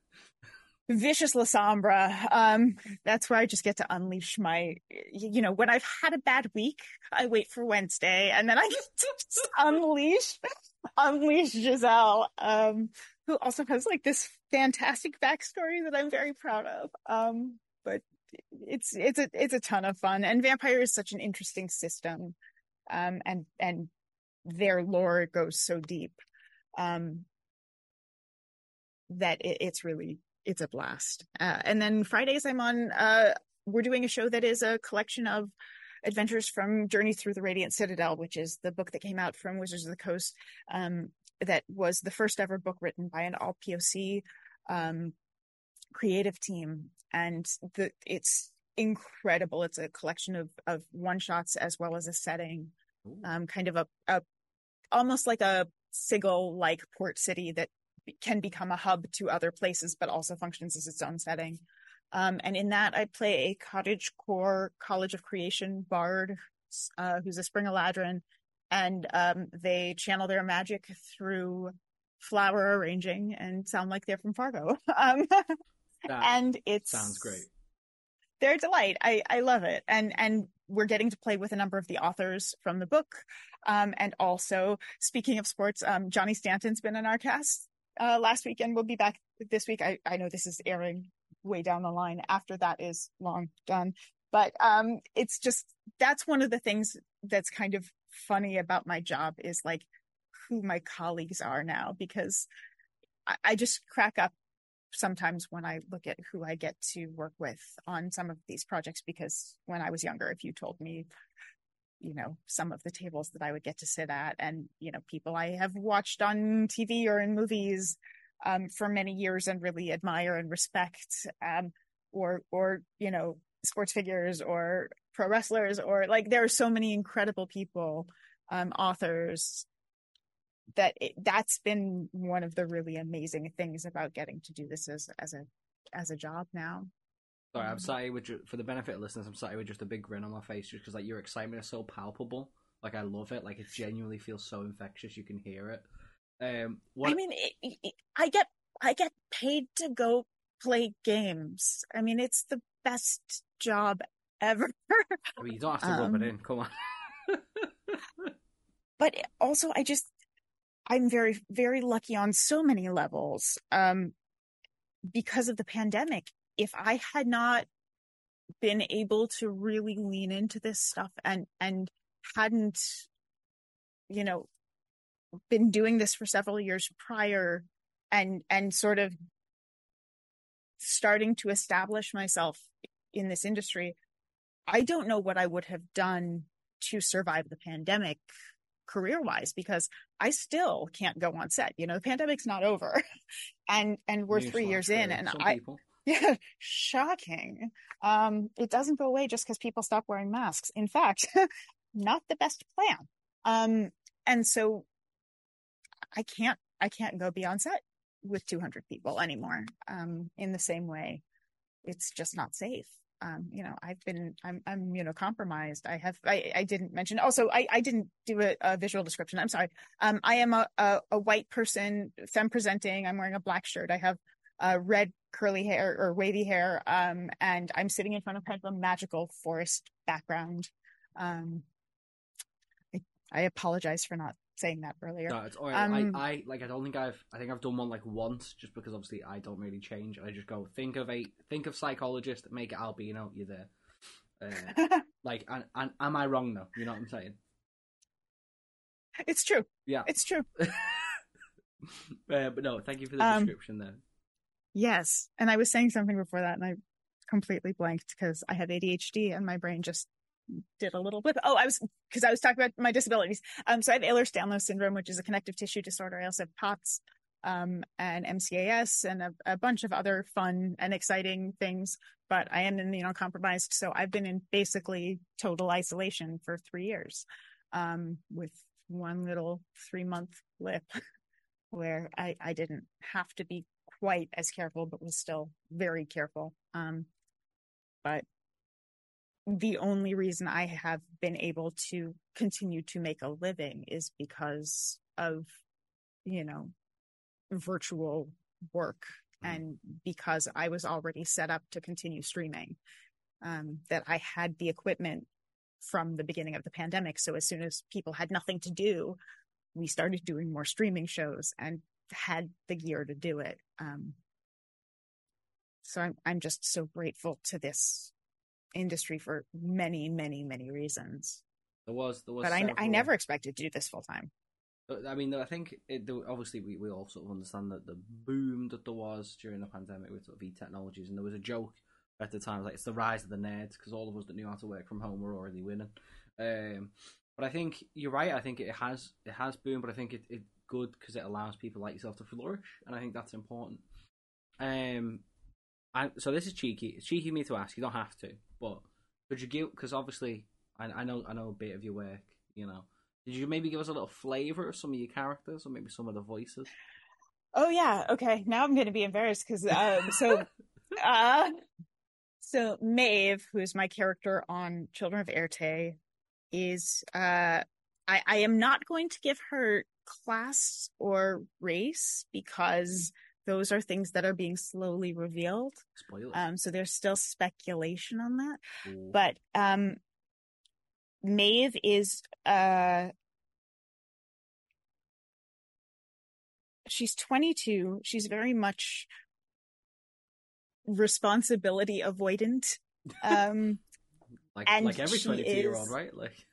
Speaker 2: Vicious Lasombra. Um, that's where I just get to unleash my, you know, when I've had a bad week, I wait for Wednesday and then I get to unleash, unleash Giselle, um, who also has like this fantastic backstory that I'm very proud of. Um, but it's, it's a, it's a ton of fun and Vampire is such an interesting system. Um, and, and their lore goes so deep um, that it, it's really it's a blast. Uh, and then Fridays I'm on. Uh, we're doing a show that is a collection of adventures from Journey Through the Radiant Citadel, which is the book that came out from Wizards of the Coast. Um, that was the first ever book written by an all POC um, creative team, and the it's incredible. It's a collection of of one shots as well as a setting, um, kind of a, a almost like a sigil like port city that can become a hub to other places, but also functions as its own setting. Um, and in that, I play a cottage core College of Creation bard uh, who's a Spring Eladrin, and um, they channel their magic through flower arranging and sound like they're from Fargo. um, and it
Speaker 1: sounds great.
Speaker 2: They're a delight. I, I love it. And and we're getting to play with a number of the authors from the book. Um, and also, speaking of sports, um, Johnny Stanton's been in our cast uh, last week and we'll be back this week. I, I know this is airing way down the line after that is long done. But um, it's just that's one of the things that's kind of funny about my job is like who my colleagues are now because I, I just crack up sometimes when I look at who I get to work with on some of these projects because when I was younger, if you told me, you know, some of the tables that I would get to sit at and, you know, people I have watched on TV or in movies um, for many years and really admire and respect, um, or, or, you know, sports figures or pro wrestlers or like there are so many incredible people, um, authors, that it, that's been one of the really amazing things about getting to do this as as a as a job now.
Speaker 1: Sorry, I'm um, sorry with you, for the benefit of listeners. I'm sorry with just a big grin on my face, just because like your excitement is so palpable. Like I love it. Like it genuinely feels so infectious. You can hear it. Um,
Speaker 2: what... I mean, it, it, I get I get paid to go play games. I mean, it's the best job ever.
Speaker 1: I mean, you don't have to um, rub it um, in. Come on.
Speaker 2: but also, I just I'm very, very lucky on so many levels. Um, because of the pandemic, if I had not been able to really lean into this stuff and, and hadn't you know, been doing this for several years prior and, and sort of starting to establish myself in this industry, I don't know what I would have done to survive the pandemic career wise because I still can't go on set. You know, the pandemic's not over and, and we're three years in and I, people. Yeah, shocking. Um, it doesn't go away just because people stop wearing masks. In fact, not the best plan. Um, and so I can't, I can't go beyond on set with 200 people anymore. Um, in the same way, it's just not safe um, you know, I've been, I'm, I'm you know, compromised. I have, I, I didn't mention, also, I, I didn't do a, a visual description. I'm sorry. Um, I am a, a, a, white person, femme presenting. I'm wearing a black shirt. I have uh, red curly hair or wavy hair. Um, and I'm sitting in front of kind of a magical forest background. Um, I, I apologize for not saying that earlier.
Speaker 1: No, it's all right. Um, I, I like. I don't think I've. I think I've done one like once, just because obviously I don't really change. I just go think of a think of psychologist, make it albino. You're there. Uh, like, and, and am I wrong though? You know what I'm saying?
Speaker 2: It's true.
Speaker 1: Yeah,
Speaker 2: it's true.
Speaker 1: uh, but no, thank you for the um, description there.
Speaker 2: Yes, and I was saying something before that, and I completely blanked because I have ADHD and my brain just did a little bit. Oh, I was because I was talking about my disabilities. Um, so I have Ehlers-Danlos syndrome, which is a connective tissue disorder. I also have POTS, um, and MCAS, and a, a, bunch of other fun and exciting things. But I am immunocompromised, so I've been in basically total isolation for three years, um, with one little three month blip where I, I didn't have to be quite as careful, but was still very careful. Um, but the only reason I have been able to continue to make a living is because of, you know, virtual work mm. and because I was already set up to continue streaming. Um, that I had the equipment from the beginning of the pandemic. So as soon as people had nothing to do, we started doing more streaming shows and had the gear to do it. Um, so I'm, I'm just so grateful to this industry for many, many, many reasons.
Speaker 1: There was, there was,
Speaker 2: but I, I never expected to do this full time.
Speaker 1: I mean, I think it, obviously we, we all sort of understand that the boom that there was during the pandemic with sort of e-technologies, and there was a joke at the time like it's the rise of the nerds because all of us that knew how to work from home were already winning. Um, but I think you're right. I think it has it has boomed, but I think it, it's good because it allows people like yourself to flourish, and I think that's important. Um, I, so this is cheeky. It's cheeky of me to ask. You don't have to, but could you give? Because obviously, I, I know I know a bit of your work. You know, did you maybe give us a little flavor of some of your characters, or maybe some of the voices?
Speaker 2: Oh yeah. Okay. Now I'm going to be embarrassed because um, so uh, so Maeve, who is my character on Children of Éarte, is uh, I, I am not going to give her class or race because those are things that are being slowly revealed. Um, so there's still speculation on that. Ooh. But um, Maeve is uh, she's 22. She's very much responsibility avoidant. Um,
Speaker 1: like like every 22 year old, right? Like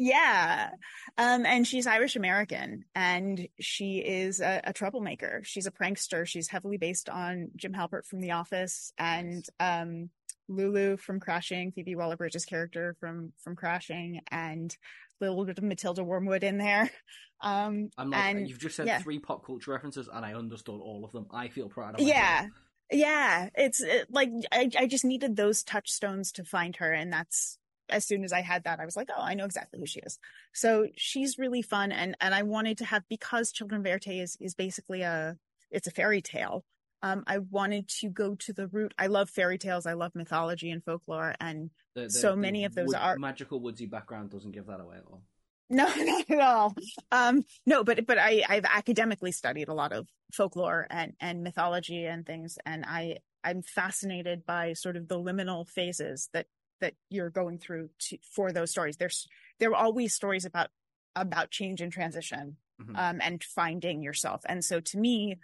Speaker 2: yeah. Um, and she's Irish American and she is a, a, troublemaker. She's a prankster. She's heavily based on Jim Halpert from The Office and, um, Lulu from Crashing, Phoebe Waller-Bridge's character from, from Crashing and a little bit of Matilda Wormwood in there. Um,
Speaker 1: I'm like, and, you've just said yeah. three pop culture references and I understood all of them. I feel proud of
Speaker 2: Yeah. Yeah. It's it, like, I, I just needed those touchstones to find her and that's, as soon as I had that, I was like, oh, I know exactly who she is. So she's really fun. And, and I wanted to have, because Children of Éarte is, is basically a, it's a fairy tale. Um, I wanted to go to the root. I love fairy tales. I love mythology and folklore. And the, the, so many of those
Speaker 1: wood,
Speaker 2: are
Speaker 1: magical woodsy background doesn't give that away at all.
Speaker 2: No, not at all. Um, no, but, but I, I've academically studied a lot of folklore and, and mythology and things. And I, I'm fascinated by sort of the liminal phases that that you're going through to, for those stories. There's there are always stories about about change and transition mm-hmm. um, and finding yourself. And so to me,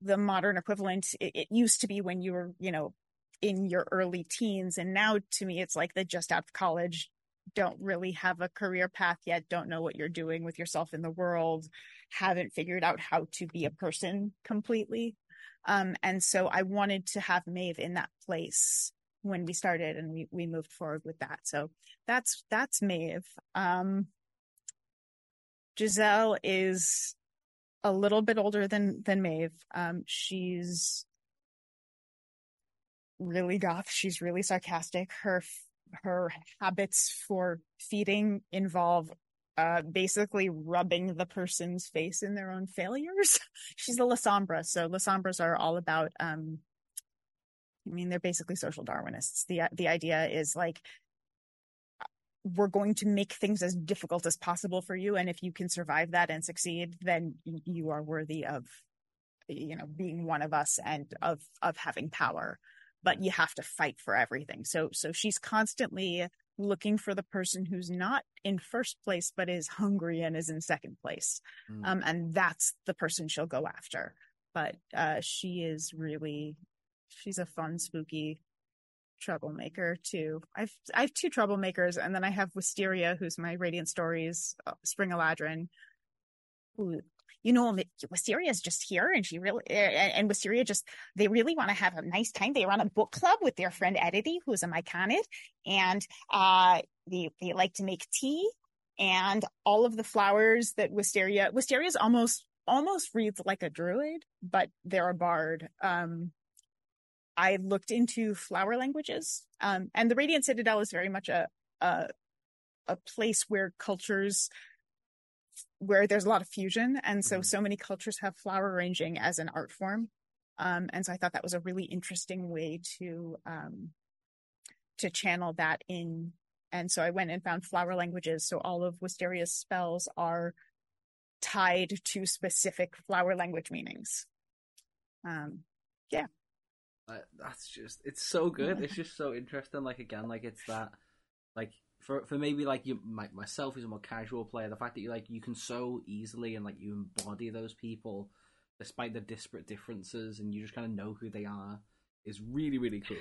Speaker 2: the modern equivalent it, it, used to be when you were you know in your early teens, and now to me it's like the just out of college don't really have a career path yet, don't know what you're doing with yourself in the world, haven't figured out how to be a person completely. Um, and so I wanted to have Maeve in that place when we started and we, we moved forward with that. So that's, that's Maeve. Um, Giselle is a little bit older than, than Maeve. Um, she's really goth. She's really sarcastic. Her, her habits for feeding involve uh, basically rubbing the person's face in their own failures. She's a Lasombra, so Lasombras are all about. Um, I mean, they're basically social Darwinists. the The idea is like we're going to make things as difficult as possible for you, and if you can survive that and succeed, then you are worthy of, you know, being one of us and of of having power. But you have to fight for everything. So so she's constantly looking for the person who's not in first place but is hungry and is in second place mm. um, and that's the person she'll go after but uh, she is really she's a fun spooky troublemaker too i've i have two troublemakers and then i have wisteria who's my radiant stories uh, spring eladrin who you know, Wisteria is just here and she really, and Wisteria just, they really want to have a nice time. They run a book club with their friend Edity, who's a Myconid, and, uh, they, they like to make tea and all of the flowers that Wisteria, Wisteria is almost, almost reads like a druid, but they're a bard. Um, I looked into flower languages, um, and the Radiant Citadel is very much a, a, a place where cultures where there's a lot of fusion. And so, mm-hmm. so many cultures have flower arranging as an art form. Um, and so I thought that was a really interesting way to, um, to channel that in. And so I went and found flower languages. So all of Wisteria's spells are tied to specific flower language meanings. Um, yeah.
Speaker 1: Uh, that's just, it's so good. it's just so interesting. Like, again, like it's that, like, for for maybe like you like myself as a more casual player, the fact that you like you can so easily and like you embody those people despite the disparate differences and you just kind of know who they are is really really cool.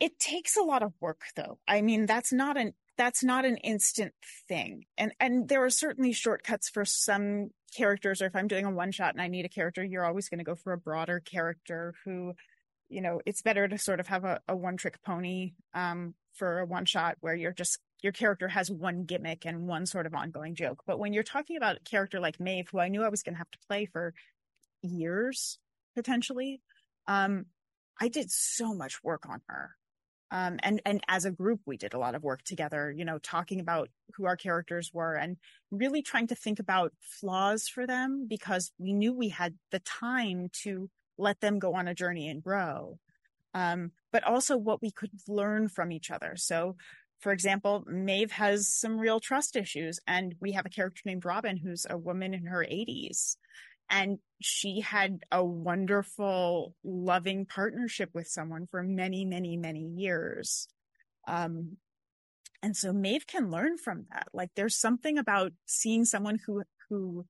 Speaker 2: It takes a lot of work though. I mean, that's not an that's not an instant thing. And and there are certainly shortcuts for some characters or if I'm doing a one shot and I need a character, you're always going to go for a broader character who you know, it's better to sort of have a, a one trick pony um, for a one shot where you're just your character has one gimmick and one sort of ongoing joke. But when you're talking about a character like Maeve, who I knew I was going to have to play for years potentially, um, I did so much work on her. Um, and and as a group, we did a lot of work together. You know, talking about who our characters were and really trying to think about flaws for them because we knew we had the time to let them go on a journey and grow um, but also what we could learn from each other. So, for example, Maeve has some real trust issues, and we have a character named Robin who's a woman in her 80s. And she had a wonderful, loving partnership with someone for many, many, many years. Um, and so Maeve can learn from that. Like there's something about seeing someone who, who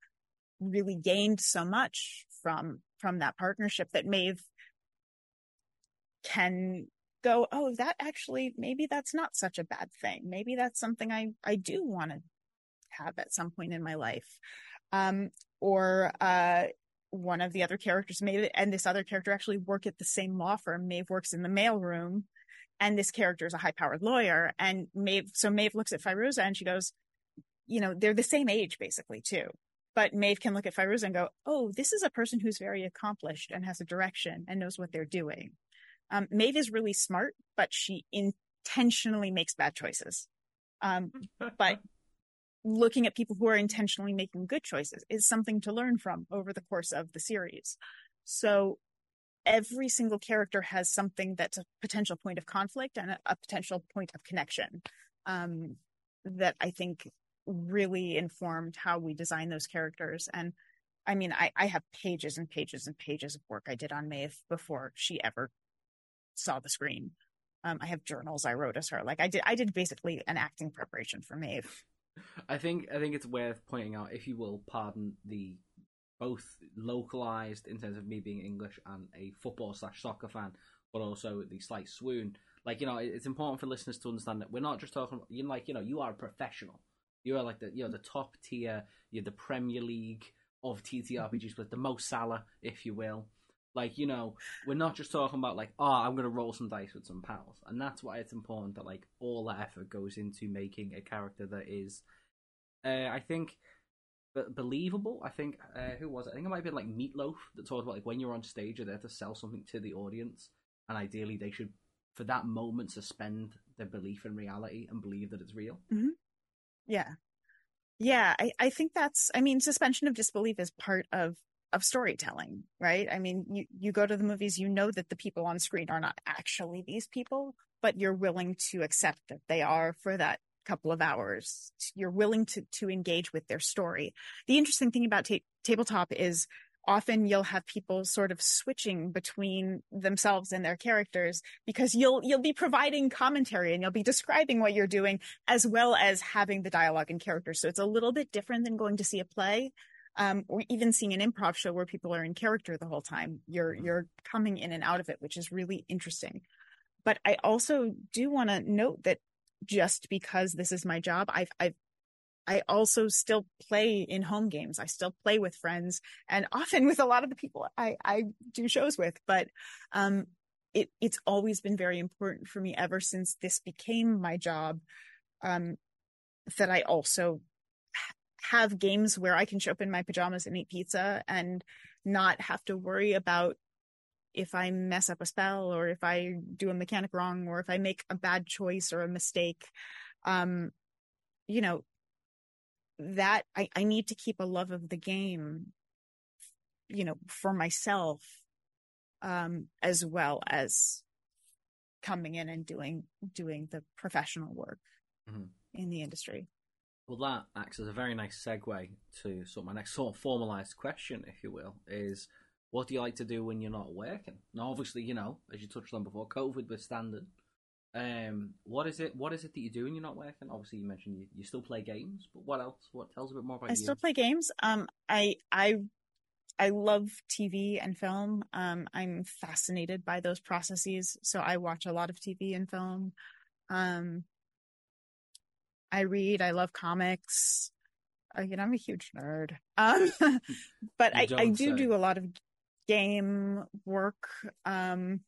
Speaker 2: really gained so much from, from that partnership that Maeve can go, oh, that actually, maybe that's not such a bad thing. Maybe that's something I, I do want to have at some point in my life. Um, or, uh, one of the other characters, Maeve, and this other character actually work at the same law firm. Maeve works in the mailroom, and this character is a high powered lawyer. And Maeve, so Maeve looks at Firuza and she goes, you know, they're the same age basically too. But Maeve can look at Firuza and go, oh, this is a person who's very accomplished and has a direction and knows what they're doing. Um, Maeve is really smart, but she intentionally makes bad choices. Um, but looking at people who are intentionally making good choices is something to learn from over the course of the series. So every single character has something that's a potential point of conflict and a, a potential point of connection um, that I think really informed how we design those characters. And I mean, I, I have pages and pages and pages of work I did on Maeve before she ever saw the screen. Um, I have journals I wrote as her. Like I did, I did basically an acting preparation for Maeve.
Speaker 1: I think I think it's worth pointing out, if you will, pardon the both localized in terms of me being English and a football slash soccer fan, but also the slight swoon. Like you know, it's important for listeners to understand that we're not just talking. You know, like you know, you are a professional. You are like the you know the top tier. You're the Premier League of TTRPGs, with the Mo Salah, if you will. Like you know, we're not just talking about like, oh, I'm gonna roll some dice with some pals, and that's why it's important that like all that effort goes into making a character that is, uh, I think, believable. I think uh, who was it? I think it might have been like Meatloaf that talked about like when you're on stage, you're there to sell something to the audience, and ideally they should, for that moment, suspend their belief in reality and believe that it's real.
Speaker 2: Mm-hmm. Yeah, yeah. I I think that's. I mean, suspension of disbelief is part of of storytelling, right? I mean, you you go to the movies, you know that the people on screen are not actually these people, but you're willing to accept that they are for that couple of hours. You're willing to to engage with their story. The interesting thing about ta- tabletop is often you'll have people sort of switching between themselves and their characters because you'll you'll be providing commentary and you'll be describing what you're doing as well as having the dialogue and characters. So it's a little bit different than going to see a play. Um, or even seeing an improv show where people are in character the whole time. You're you're coming in and out of it, which is really interesting. But I also do want to note that just because this is my job. I've, I've, I also still play in home games. I still play with friends and often with a lot of the people I, I do shows with, but, um, it, it's always been very important for me ever since this became my job, um, that I also have games where I can show up in my pajamas and eat pizza and not have to worry about if I mess up a spell or if I do a mechanic wrong or if I make a bad choice or a mistake, um, you know, that I, I need to keep a love of the game, you know, for myself, um, as well as coming in and doing, doing the professional work mm-hmm. in the industry.
Speaker 1: Well, that acts as a very nice segue to sort of my next sort of formalized question, if you will, is what do you like to do when you're not working? Now, obviously, you know, as you touched on before, COVID was standard. Um, what is it? What is it that you do when you're not working? Obviously, you mentioned you, you still play games, but what else? What tells a bit more about
Speaker 2: I
Speaker 1: you?
Speaker 2: I still play games. Um, I I I love TV and film. Um, I'm fascinated by those processes, so I watch a lot of TV and film. Um, I read. I love comics. Uh, you know, I'm a huge nerd. Um, but I, I do say. do a lot of game work. Um,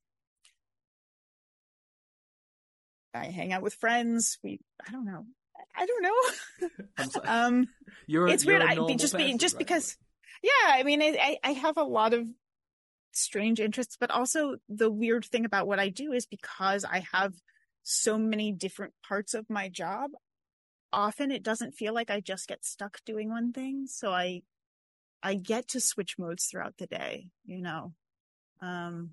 Speaker 2: I hang out with friends. We, I don't know. I don't know. um, you're, it's you're weird. I, just be, just right? because, yeah, I mean, I, I have a lot of strange interests, but also the weird thing about what I do is because I have so many different parts of my job, often it doesn't feel like I just get stuck doing one thing. So I I get to switch modes throughout the day, you know. Um,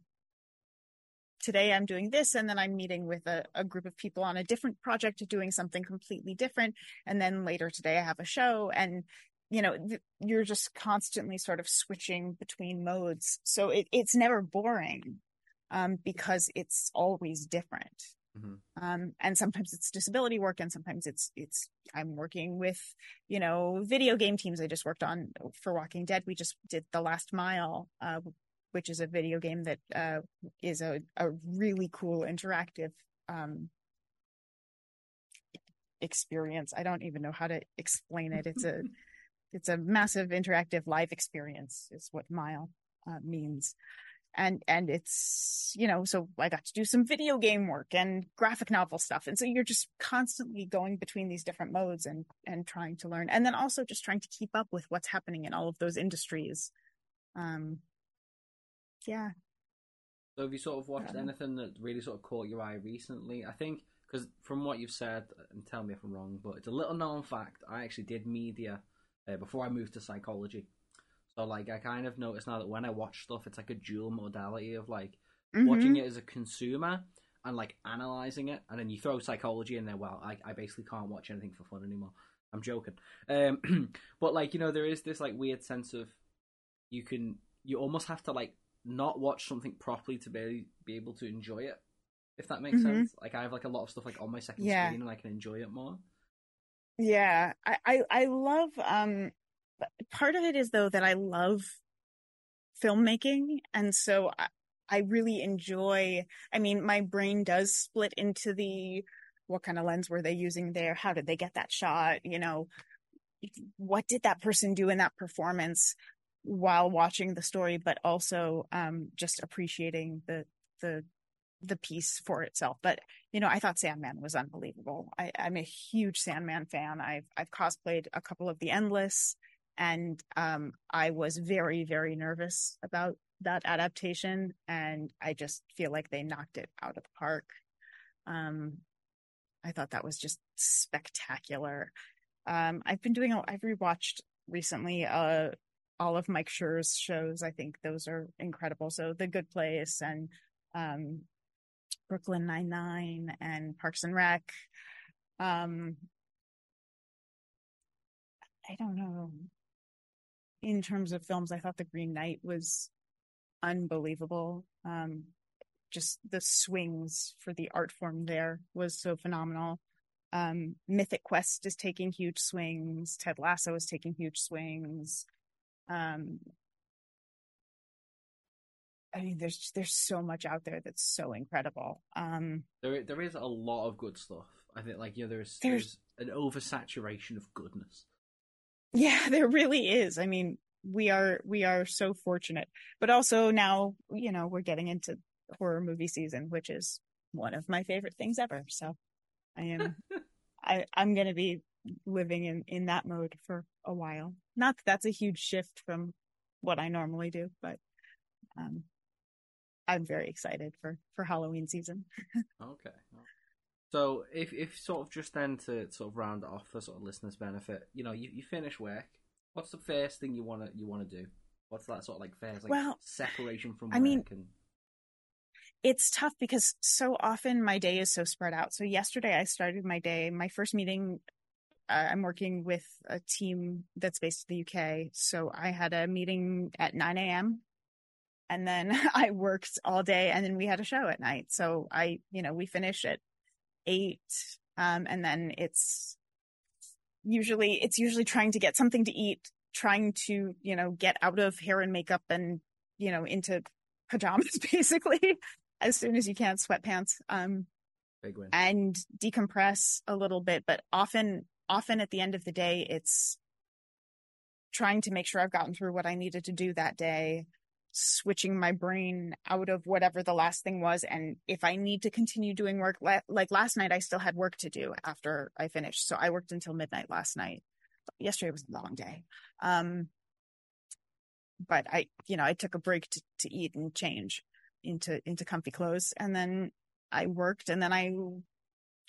Speaker 2: today I'm doing this and then I'm meeting with a, a, group of people on a different project doing something completely different. And then later today I have a show and, you know, th- you're just constantly sort of switching between modes. So it, it's never boring, um, because it's always different. Mm-hmm. Um, and sometimes it's disability work and sometimes it's, it's, I'm working with, you know, video game teams I just worked on for Walking Dead. We just did The Last Mile, uh, which is a video game that, uh, is a, a really cool interactive, um, experience. I don't even know how to explain it. It's a, it's a massive interactive live experience is what Mile uh, means and and it's you know so i got to do some video game work and graphic novel stuff and so you're just constantly going between these different modes and and trying to learn and then also just trying to keep up with what's happening in all of those industries um yeah
Speaker 1: so have you sort of watched um, anything that really sort of caught your eye recently i think because from what you've said and tell me if i'm wrong but it's a little known fact i actually did media uh, before i moved to psychology so like I kind of notice now that when I watch stuff, it's like a dual modality of like mm-hmm. watching it as a consumer and like analyzing it, and then you throw psychology in there. Well, I I basically can't watch anything for fun anymore. I'm joking, um, but like you know, there is this like weird sense of you can you almost have to like not watch something properly to be be able to enjoy it. If that makes mm-hmm. sense. Like I have like a lot of stuff like on my second yeah. screen, and I can enjoy it more.
Speaker 2: Yeah, I I, I love um part of it is though that I love filmmaking. And so I, I really enjoy, I mean, my brain does split into the, what kind of lens were they using there? How did they get that shot? You know, what did that person do in that performance while watching the story, but also, um, just appreciating the, the, the piece for itself. But, you know, I thought Sandman was unbelievable. I, I'm a huge Sandman fan. I've, I've cosplayed a couple of the Endless and, um, I was very, very nervous about that adaptation and I just feel like they knocked it out of the park. Um, I thought that was just spectacular. Um, I've been doing, I've rewatched recently, uh, all of Mike Schur's shows. I think those are incredible. So The Good Place and, um, Brooklyn Nine-Nine and Parks and Rec. Um, I don't know. In terms of films, I thought The Green Knight was unbelievable. Um, just the swings for the art form there was so phenomenal. Um, Mythic Quest is taking huge swings. Ted Lasso is taking huge swings. Um, I mean, there's there's so much out there that's so incredible. Um,
Speaker 1: there there is a lot of good stuff. I think like yeah, there's there's, there's an oversaturation of goodness.
Speaker 2: Yeah, there really is. I mean, we are we are so fortunate but also now you know we're getting into horror movie season which is one of my favorite things ever so i am i i'm going to be living in in that mode for a while not that that's a huge shift from what i normally do but um i'm very excited for for halloween season
Speaker 1: okay so if if sort of just then to sort of round it off for sort of listeners benefit you know you, you finish work What's the first thing you wanna you wanna do? What's that sort of like first like
Speaker 2: well,
Speaker 1: separation from work
Speaker 2: I mean, and... it's tough because so often my day is so spread out. So yesterday I started my day. My first meeting, I'm working with a team that's based in the UK. So I had a meeting at 9 a.m. and then I worked all day and then we had a show at night. So I, you know, we finish at eight. Um, and then it's usually it's usually trying to get something to eat, trying to, you know, get out of hair and makeup and, you know, into pajamas basically as soon as you can, sweatpants. Um,
Speaker 1: Big win.
Speaker 2: and decompress a little bit, but often, often at the end of the day, it's trying to make sure I've gotten through what I needed to do that day switching my brain out of whatever the last thing was. And if I need to continue doing work, like last night, I still had work to do after I finished. So I worked until midnight last night. Yesterday was a long day. Um, but I, you know, I took a break to, to eat and change into, into comfy clothes. And then I worked and then I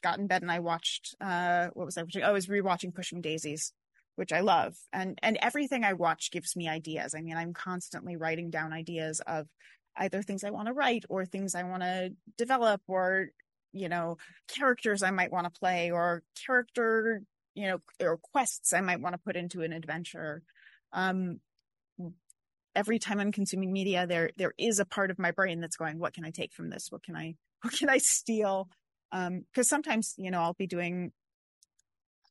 Speaker 2: got in bed and I watched, uh, what was I watching? Oh, I was rewatching Pushing Daisies which I love. And, and everything I watch gives me ideas. I mean, I'm constantly writing down ideas of either things I want to write or things I want to develop or, you know, characters I might want to play or character, you know, or quests I might want to put into an adventure. Um, every time I'm consuming media, there, there is a part of my brain that's going, what can I take from this? What can I, what can I steal? Um, cause sometimes, you know, I'll be doing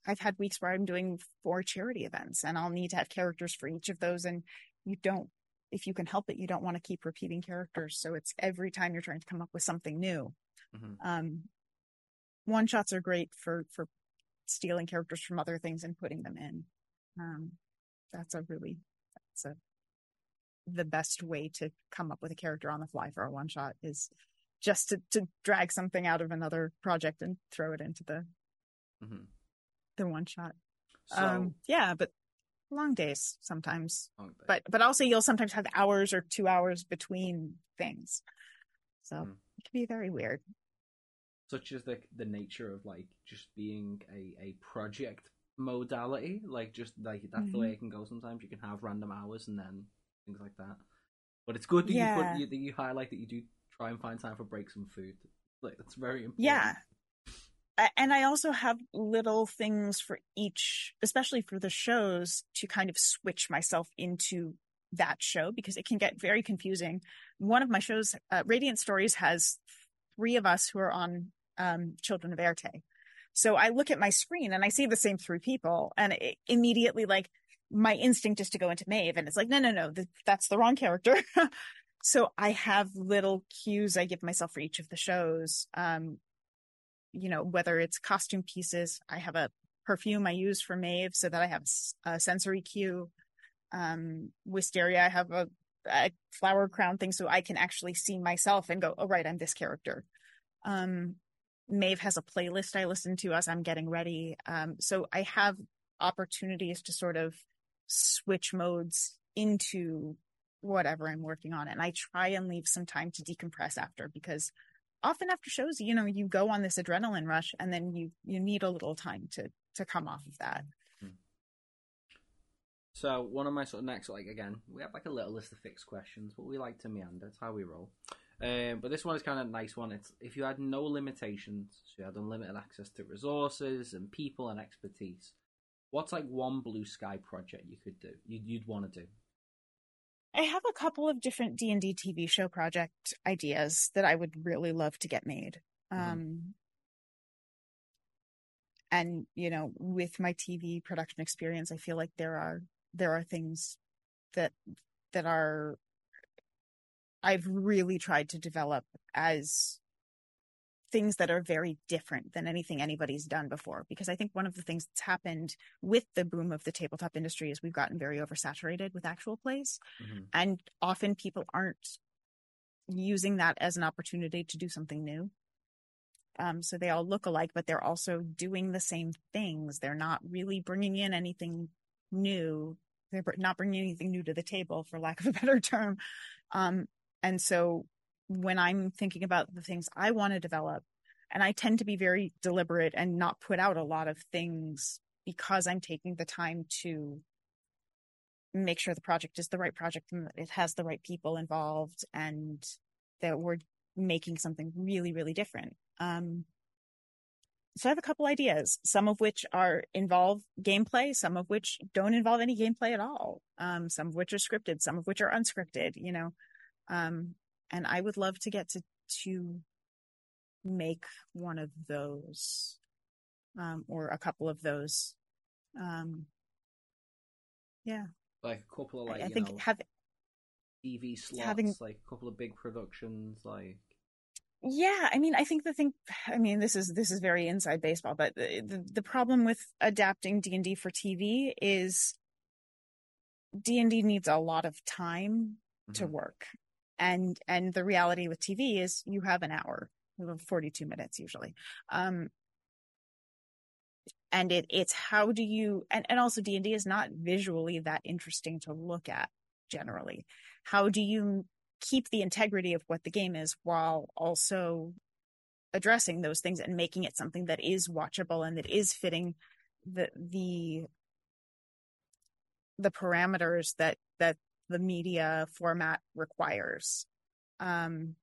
Speaker 2: I've had weeks where I'm doing four charity events and I'll need to have characters for each of those. And you don't, if you can help it, you don't want to keep repeating characters. So it's every time you're trying to come up with something new. Mm-hmm. Um, one shots are great for, for stealing characters from other things and putting them in. Um, that's a really, that's a, the best way to come up with a character on the fly for a one shot is just to, to drag something out of another project and throw it into the, mm-hmm the one shot. So, um, yeah, but long days sometimes. Long day. But but also you'll sometimes have hours or two hours between things. So mm. it can be very weird.
Speaker 1: Such as the the nature of like just being a, a project modality. Like just like that's mm-hmm. the way mm-hmm. it can go sometimes. You can have random hours and then things like that. But it's good that yeah. you put that you highlight that you do try and find time for breaks and food. Like that's very important.
Speaker 2: Yeah, and I also have little things for each, especially for the shows to kind of switch myself into that show because it can get very confusing. One of my shows, uh, Radiant Stories has three of us who are on, um, Children of Éarte. So I look at my screen and I see the same three people and immediately like my instinct is to go into Maeve and it's like, no, no, no, th- that's the wrong character. so I have little cues I give myself for each of the shows. Um, you know, whether it's costume pieces, I have a perfume I use for Maeve so that I have a sensory cue. Um, Wisteria, I have a, a flower crown thing so I can actually see myself and go, oh, right, I'm this character. Um, Maeve has a playlist I listen to as I'm getting ready. Um, so I have opportunities to sort of switch modes into whatever I'm working on. And I try and leave some time to decompress after because often after shows, you know, you go on this adrenaline rush and then you, you need a little time to, to come off of that. Hmm.
Speaker 1: So one of my sort of next, like again, we have like a little list of fixed questions, but we like to meander. It's how we roll. Um, but this one is kind of a nice one. It's if you had no limitations, so you had unlimited access to resources and people and expertise. What's like one blue sky project you could do? You'd, you'd want to do.
Speaker 2: I have a couple of different D and D TV show project ideas that I would really love to get made. Mm-hmm. Um, and you know, with my TV production experience, I feel like there are there are things that that are I've really tried to develop as things that are very different than anything anybody's done before. Because I think one of the things that's happened with the boom of the tabletop industry is we've gotten very oversaturated with actual plays. Mm-hmm. And often people aren't using that as an opportunity to do something new. Um, so they all look alike, but they're also doing the same things. They're not really bringing in anything new. They're not bringing anything new to the table, for lack of a better term. Um, and so when I'm thinking about the things I want to develop, and I tend to be very deliberate and not put out a lot of things because I'm taking the time to make sure the project is the right project and it has the right people involved and that we're making something really, really different. Um, so I have a couple ideas, some of which are involve gameplay, some of which don't involve any gameplay at all. Um, some of which are scripted, some of which are unscripted, you know. Um, and I would love to get to to make one of those um, or a couple of those. Um, yeah,
Speaker 1: like a couple of like
Speaker 2: I, I think
Speaker 1: know,
Speaker 2: have
Speaker 1: TV slots, having, like a couple of big productions, like.
Speaker 2: Yeah, I mean, I think the thing, I mean, this is this is very inside baseball, but the the, the problem with adapting D and D for TV is D and D needs a lot of time mm-hmm. to work, and and the reality with tv is you have an hour 42 minutes usually. Um and it it's how do you and, and also d&d is not visually that interesting to look at generally. How do you keep the integrity of what the game is while also addressing those things and making it something that is watchable and that is fitting the the the parameters that that the media format requires. Um,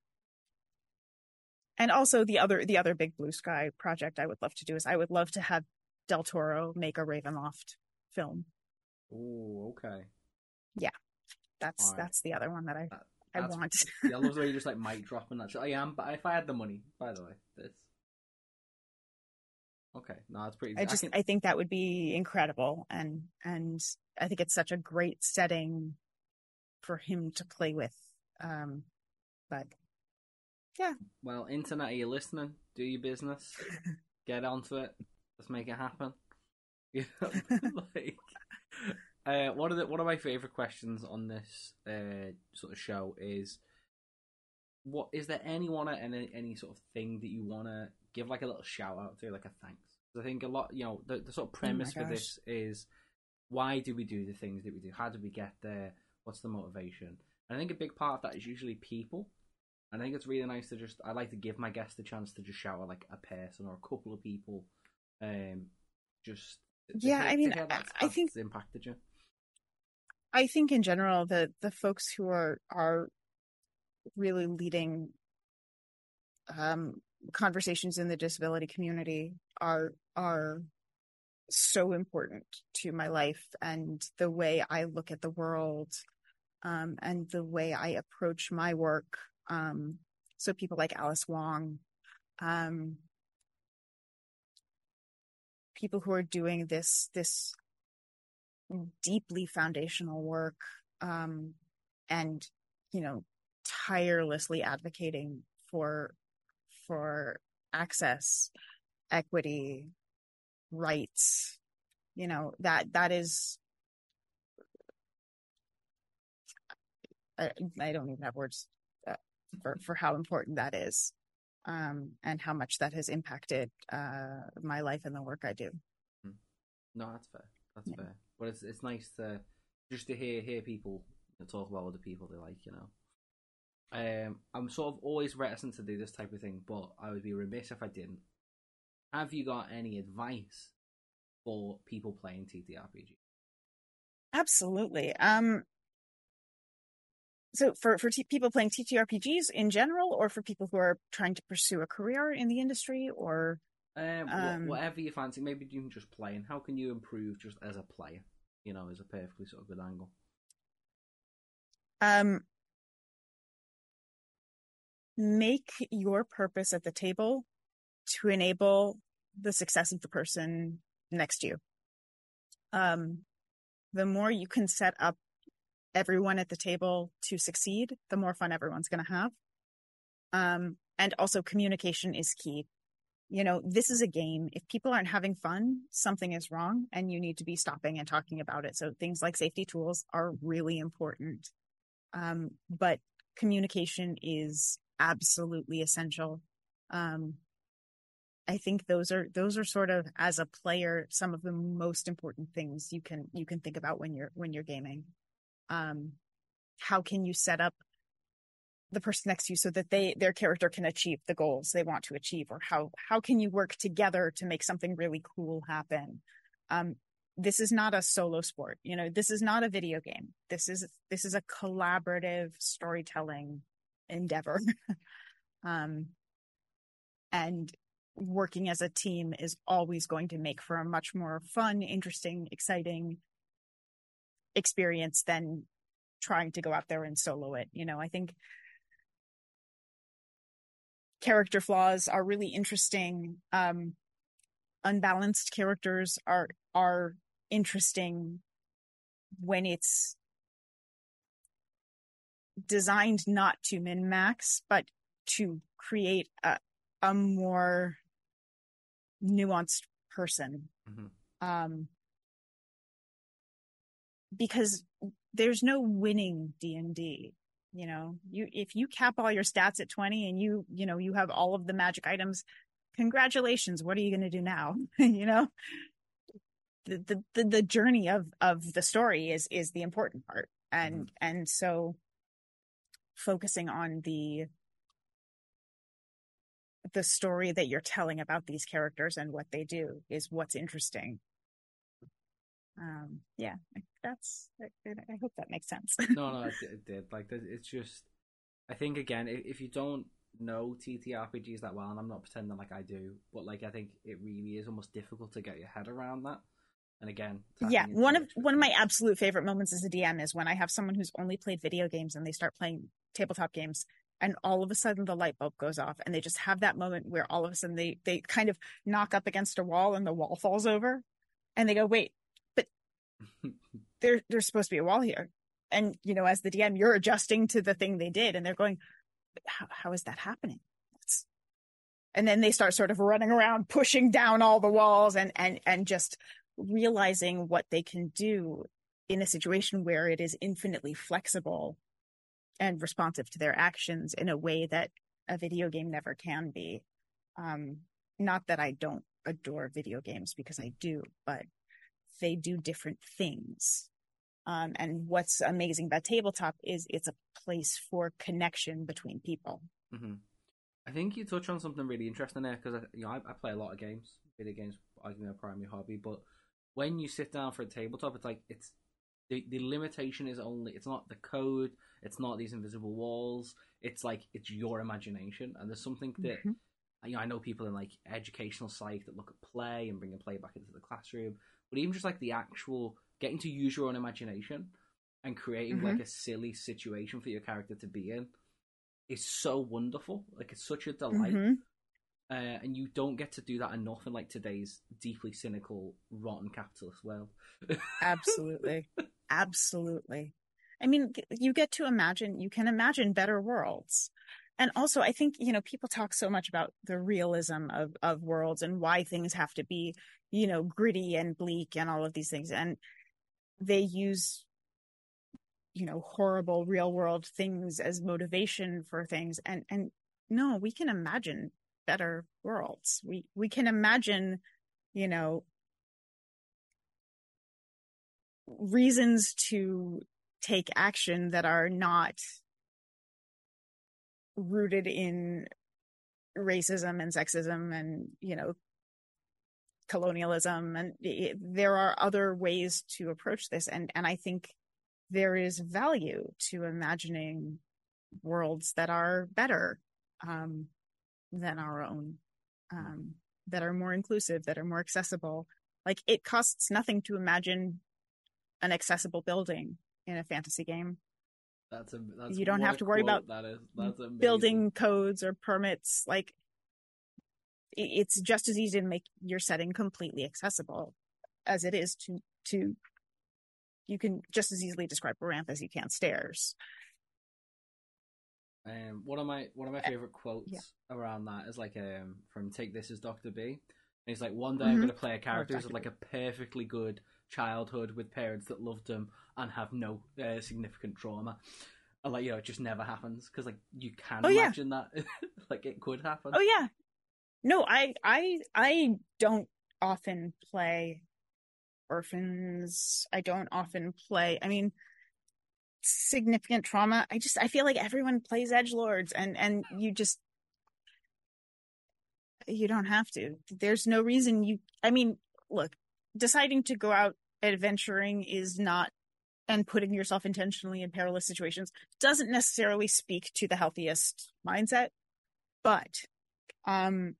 Speaker 2: and also the other the other big blue sky project I would love to do is I would love to have Del Toro make a Ravenloft film.
Speaker 1: Oh, okay.
Speaker 2: Yeah, that's right. that's the other one that I that, I want.
Speaker 1: yeah, I love the way you just like mic dropping that. I am, but if I had the money, by the way, this. Okay, no, that's pretty.
Speaker 2: I just I, can... I think that would be incredible, and and I think it's such a great setting for him to play with. Um, but yeah.
Speaker 1: Well, internet, are you listening? Do your business. Get onto it. Let's make it happen. You know, like, uh, one of the one of my favorite questions on this uh, sort of show is, what is there anyone at any any sort of thing that you want to give like a little shout out to, like a thanks? I think a lot, you know, the, the sort of oh premise oh for this is why do we do the things that we do? How do we get there? What's the motivation? And I think a big part of that is usually people. And I think it's really nice to just I like to give my guests the chance to just out like a person or a couple of people. Um just
Speaker 2: Yeah, I mean I, I think
Speaker 1: impacted you.
Speaker 2: I think in general the the folks who are are really leading um conversations in the disability community are are so important to my life and the way I look at the world um, and the way I approach my work. Um, so people like Alice Wong, um, people who are doing this this deeply foundational work, um, and you know tirelessly advocating for for access, equity, rights. You know that that is. I, I don't even have words uh, for for how important that is, um, and how much that has impacted uh, my life and the work I do.
Speaker 1: No, that's fair. That's
Speaker 2: Yeah.
Speaker 1: fair. But it's it's nice to just to hear hear people talk about other people they like. You know. Um, I'm sort of always reticent to do this type of thing, but I would be remiss if I didn't. Have you got any advice for people playing TTRPG?
Speaker 2: Absolutely. Um, so for for t- people playing TTRPGs in general, or for people who are trying to pursue a career in the industry, or
Speaker 1: Um,
Speaker 2: Um,
Speaker 1: whatever you fancy, maybe even just playing. How can you improve just as a player? You know, as a perfectly sort of good angle.
Speaker 2: um, make your purpose at the table to enable the success of the person next to you. Um, the more you can set up everyone at the table to succeed, the more fun everyone's going to have. Um, and also communication is key. You know, this is a game. If people aren't having fun, something is wrong and you need to be stopping and talking about it. So things like safety tools are really important. Um, but communication is absolutely essential. Um, I think those are those are sort of as a player some of the most important things you can you can think about when you're when you're gaming. Um, how can you set up the person next to you so that they their character can achieve the goals they want to achieve, or how how can you work together to make something really cool happen? Um, this is not a solo sport, you know. This is not a video game. This is this is a collaborative storytelling endeavor. um, and working as a team is always going to make for a much more fun, interesting, exciting experience than trying to go out there and solo it. You know, I think character flaws are really interesting. Um, unbalanced characters are are interesting when it's designed not to min max, but to create a a more nuanced person.
Speaker 1: Mhm.
Speaker 2: Um, because there's no winning D and D. You know, you if you cap all your stats at 20 and you you know you have all of the magic items, congratulations. What are you going to do now? you know, the, the the the journey of of the story is is the important part, and and so focusing on the the story that you're telling about these characters and what they do is what's interesting. Um, yeah, that's. I, I hope that makes sense.
Speaker 1: no, no, it, it did. Like, it's just. I think again, if you don't know TTRPGs that well, and I'm not pretending like I do, but like I think it really is almost difficult to get your head around that. And again,
Speaker 2: yeah, one of one of my absolute favorite moments as a DM is when I have someone who's only played video games and they start playing tabletop games, and all of a sudden the light bulb goes off, and they just have that moment where all of a sudden they they kind of knock up against a wall and the wall falls over, and they go, "Wait, but there there's supposed to be a wall here," and you know, as the DM, you're adjusting to the thing they did, and they're going, "How is that happening?" It's, and then they start sort of running around, pushing down all the walls, and and and just realizing what they can do in a situation where it is infinitely flexible and responsive to their actions in a way that a video game never can be. Um, not that I don't adore video games because I do, but they do different things. Um, and what's amazing about tabletop is it's a place for connection between people.
Speaker 1: hmm I think you touch on something really interesting there because you know I, I play a lot of games. Video games are my primary hobby, but when you sit down for a tabletop, it's like it's the the limitation is only it's not the code, it's not these invisible walls. It's like it's your imagination, and there's something that
Speaker 2: Mhm.
Speaker 1: you know I know people in like educational psych that look at play and bringing play back into the classroom, but even just like the actual getting to use your own imagination and creating
Speaker 2: Mhm.
Speaker 1: like a silly situation for your character to be in is so wonderful. Like it's such a delight,
Speaker 2: Mhm.
Speaker 1: uh, and you don't get to do that enough in like today's deeply cynical, rotten capitalist world.
Speaker 2: Absolutely. Absolutely. I mean, you get to imagine, you can imagine better worlds. And also, I think, you know, people talk so much about the realism of, of worlds and why things have to be, you know, gritty and bleak and all of these things. And they use, you know, horrible real world things as motivation for things. And, and no, we can imagine better worlds. We, we can imagine, you know, reasons to take action that are not rooted in racism and sexism and you know colonialism and there are other ways to approach this and and I think there is value to imagining worlds that are better um, than our own um, that are more inclusive that are more accessible like it costs nothing to imagine an accessible building in a fantasy game.
Speaker 1: That's a that's
Speaker 2: you don't have to worry about
Speaker 1: that is that's
Speaker 2: building codes or permits. Like it's just as easy to make your setting completely accessible as it is to to you can just as easily describe a ramp as you can stairs.
Speaker 1: Um, one of my one of my eh, favorite quotes yeah. around that is like um from Take This as Doctor B. And he's like, one day mm-hmm. I'm going to play a character who's like a perfectly good childhood with parents that loved them and have no uh, significant trauma. And like you know, it just never happens because like you can oh, imagine yeah. that like it could happen.
Speaker 2: Oh yeah, no, I I I don't often play orphans. I don't often play. I mean, significant trauma. I just I feel like everyone plays edge lords, and and you just you don't have to. There's no reason you. I mean, look, deciding to go out adventuring is not and putting yourself intentionally in perilous situations doesn't necessarily speak to the healthiest mindset but um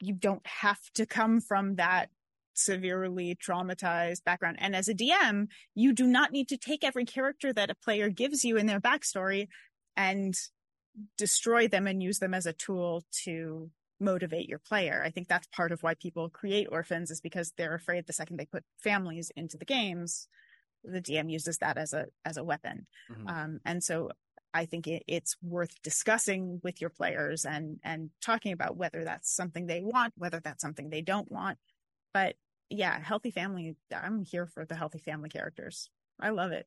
Speaker 2: you don't have to come from that severely traumatized background and as a dm you do not need to take every character that a player gives you in their backstory and destroy them and use them as a tool to motivate your player. I think that's part of why people create orphans is because they're afraid the second they put families into the games, the DM uses that as a as a weapon. Mm-hmm. Um, and so I think it, it's worth discussing with your players and and talking about whether that's something they want, whether that's something they don't want. But yeah, healthy family. I'm here for the healthy family characters. I love it.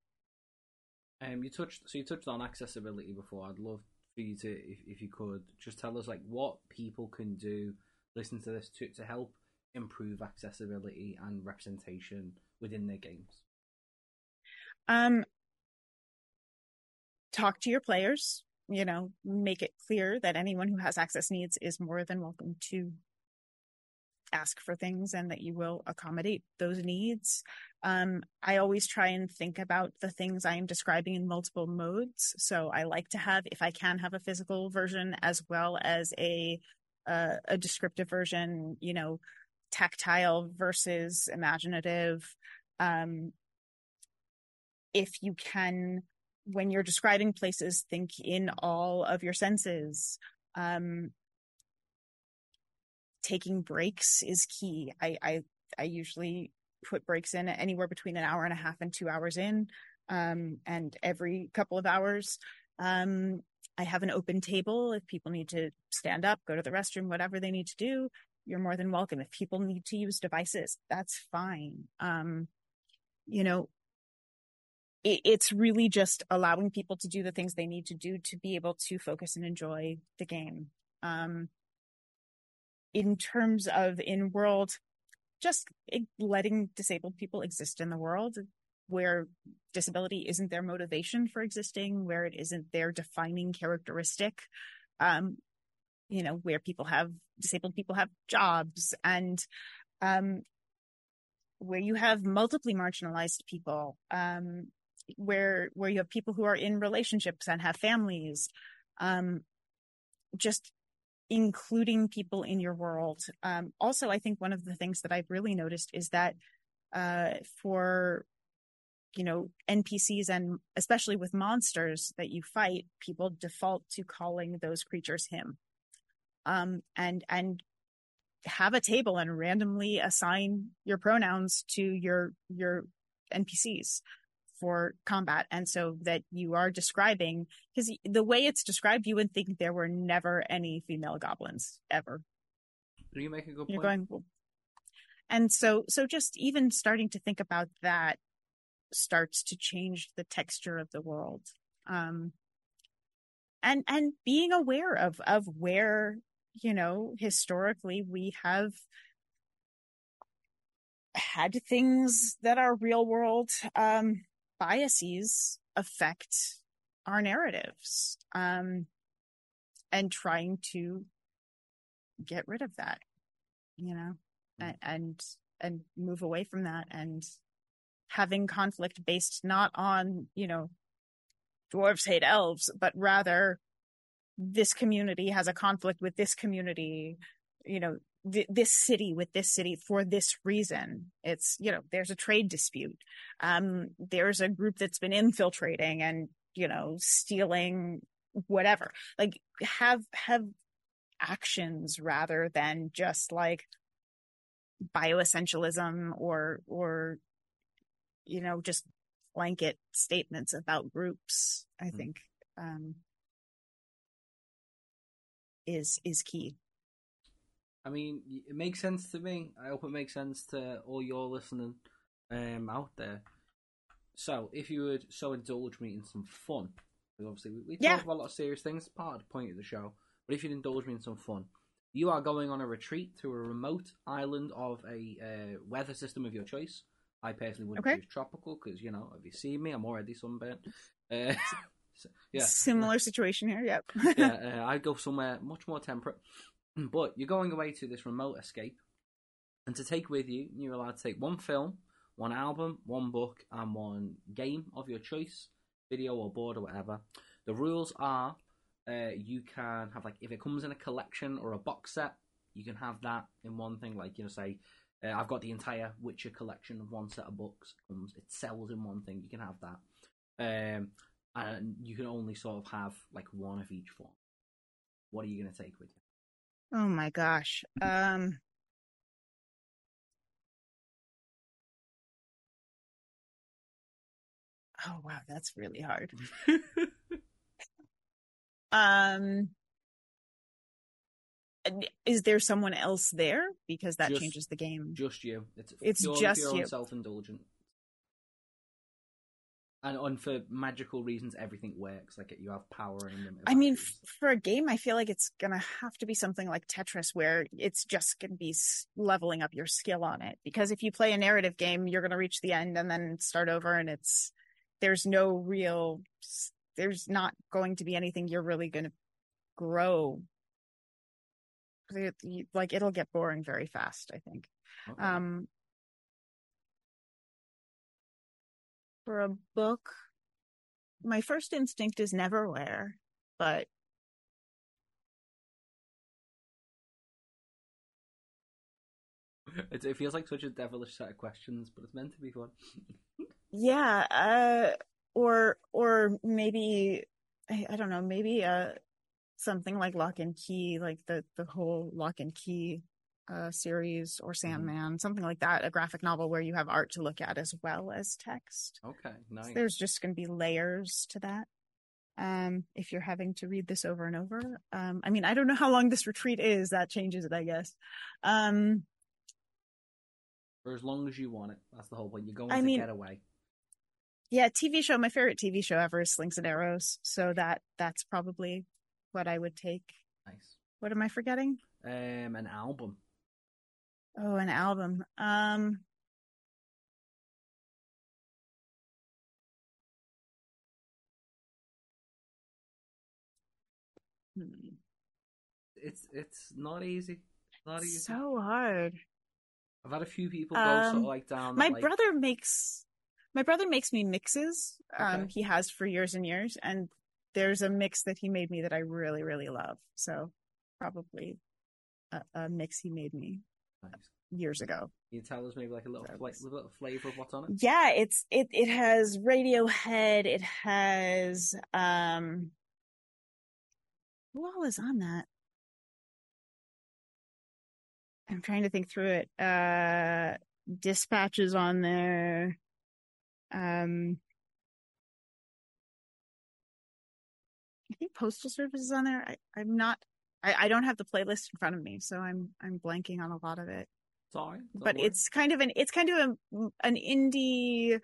Speaker 1: Um, you touched so you touched on accessibility before. I'd love for you to, if, if you could, just tell us like what people can do, listen to this to to help improve accessibility and representation within their games.
Speaker 2: Um, talk to your players. You know, make it clear that anyone who has access needs is more than welcome to ask for things and that you will accommodate those needs. Um, I always try and think about the things I am describing in multiple modes. So I like to have, if I can have a physical version as well as a, uh, a descriptive version, you know, tactile versus imaginative. Um, if you can, when you're describing places, think in all of your senses. Um, taking breaks is key. I, I, I usually put breaks in anywhere between an hour and a half and two hours in. Um, and every couple of hours, um, I have an open table. If people need to stand up, go to the restroom, whatever they need to do, you're more than welcome. If people need to use devices, that's fine. Um, you know, it, it's really just allowing people to do the things they need to do to be able to focus and enjoy the game. Um, in terms of in world, just letting disabled people exist in the world where disability isn't their motivation for existing, where it isn't their defining characteristic. Um, you know, where people have disabled people have jobs and, um, where you have multiply marginalized people, um, where, where you have people who are in relationships and have families, um, just including people in your world. Um, also, I think one of the things that I've really noticed is that uh, for you know NPCs and especially with monsters that you fight, people default to calling those creatures him, um, and and have a table and randomly assign your pronouns to your your NPCs for combat. And so that you are describing, because the way it's described, you would think there were never any female goblins ever.
Speaker 1: Do you make a good
Speaker 2: You're
Speaker 1: point?
Speaker 2: going, and so, so just even starting to think about that starts to change the texture of the world. Um, and, and being aware of, of where, you know, historically we have had things that are real world, um, biases affect our narratives. Um, and trying to get rid of that, you know, and, and, and move away from that and having conflict based not on, you know, dwarves hate elves, but rather this community has a conflict with this community, you know, th- this city with this city for this reason. It's, you know, there's a trade dispute. Um, there's a group that's been infiltrating and, you know, stealing whatever. Like have, have actions rather than just like bioessentialism or, or, you know, just blanket statements about groups, I
Speaker 1: Mm.
Speaker 2: think, um, is, is key.
Speaker 1: I mean, it makes sense to me. I hope it makes sense to all your listening um, out there. So, if you would so indulge me in some fun, because obviously we, we talk about a lot of serious things, part of the point of the show. But if you'd indulge me in some fun, you are going on a retreat to a remote island of a uh, weather system of your choice. I personally wouldn't
Speaker 2: Okay.
Speaker 1: choose tropical because you know, have you seen me, I'm already sunburnt. Uh, so- yeah,
Speaker 2: Similar situation here. Yep.
Speaker 1: yeah, uh, I'd go somewhere much more temperate. But you're going away to this remote escape, and to take with you, you're allowed to take one film, one album, one book, and one game of your choice, video or board or whatever. The rules are uh, you can have like if it comes in a collection or a box set, you can have that in one thing. Like you know, say uh, I've got the entire Witcher collection of one set of books. It comes, it sells in one thing. You can have that, um, and you can only sort of have like one of each form. What are you going to take with you?
Speaker 2: Oh my gosh. Um, oh wow, that's really hard. Um, is there someone else there? Because that
Speaker 1: Just-
Speaker 2: changes the game.
Speaker 1: Just you. It's
Speaker 2: It's just
Speaker 1: for your own
Speaker 2: you.
Speaker 1: self-indulgent. And, and for magical reasons, everything works. Like you have power in them.
Speaker 2: I mean, for a game, I feel like it's gonna have to be something like Tetris, where it's just gonna be leveling up your skill on it. Because if you play a narrative game, you're gonna reach the end and then start over, and it's there's no real, there's not going to be anything you're really gonna grow. Like it'll get boring very fast, I think.
Speaker 1: Okay.
Speaker 2: Um, for a book, my first instinct is Neverwhere, but
Speaker 1: it, it feels like such a devilish set of questions, but it's meant to be fun.
Speaker 2: yeah, uh, or or maybe I, I don't know, maybe uh something like Locke and Key, like the the whole Locke and Key uh series or Sandman, something like that, a graphic novel where you have art to look at as well as text.
Speaker 1: Okay, nice.
Speaker 2: There's just going to be layers to that. Um, if you're having to read this over and over, um, I mean, I don't know how long this retreat is. That changes it, I guess. Um,
Speaker 1: For as long as you want it. That's the whole point. You're going
Speaker 2: I
Speaker 1: to
Speaker 2: mean-
Speaker 1: get away.
Speaker 2: yeah, TV show. My favorite TV show ever is Slings and Arrows. So that that's probably what I would take.
Speaker 1: Nice.
Speaker 2: What am I forgetting?
Speaker 1: Um, an album.
Speaker 2: Oh, an album. Um, hmm,
Speaker 1: It's it's not easy. Not easy.
Speaker 2: so hard.
Speaker 1: I've had a few people go sort of
Speaker 2: Um,
Speaker 1: like down.
Speaker 2: my
Speaker 1: like,
Speaker 2: brother makes my brother makes me mixes um he has for years and years and there's a mix that he made me that i really really love so probably a, a mix he made me. Years ago
Speaker 1: Can you tell us maybe like a little
Speaker 2: That
Speaker 1: fla- little flavor of what's on it?
Speaker 2: yeah it's it it has radiohead it has um who all is on that i'm trying to think through it uh dispatches on there Um, I think Postal Service is on there. I, I'm not. I, I don't have the playlist in front of me, so I'm I'm blanking on a lot of it.
Speaker 1: Sorry,
Speaker 2: but it's kind of an it's kind of a, an indie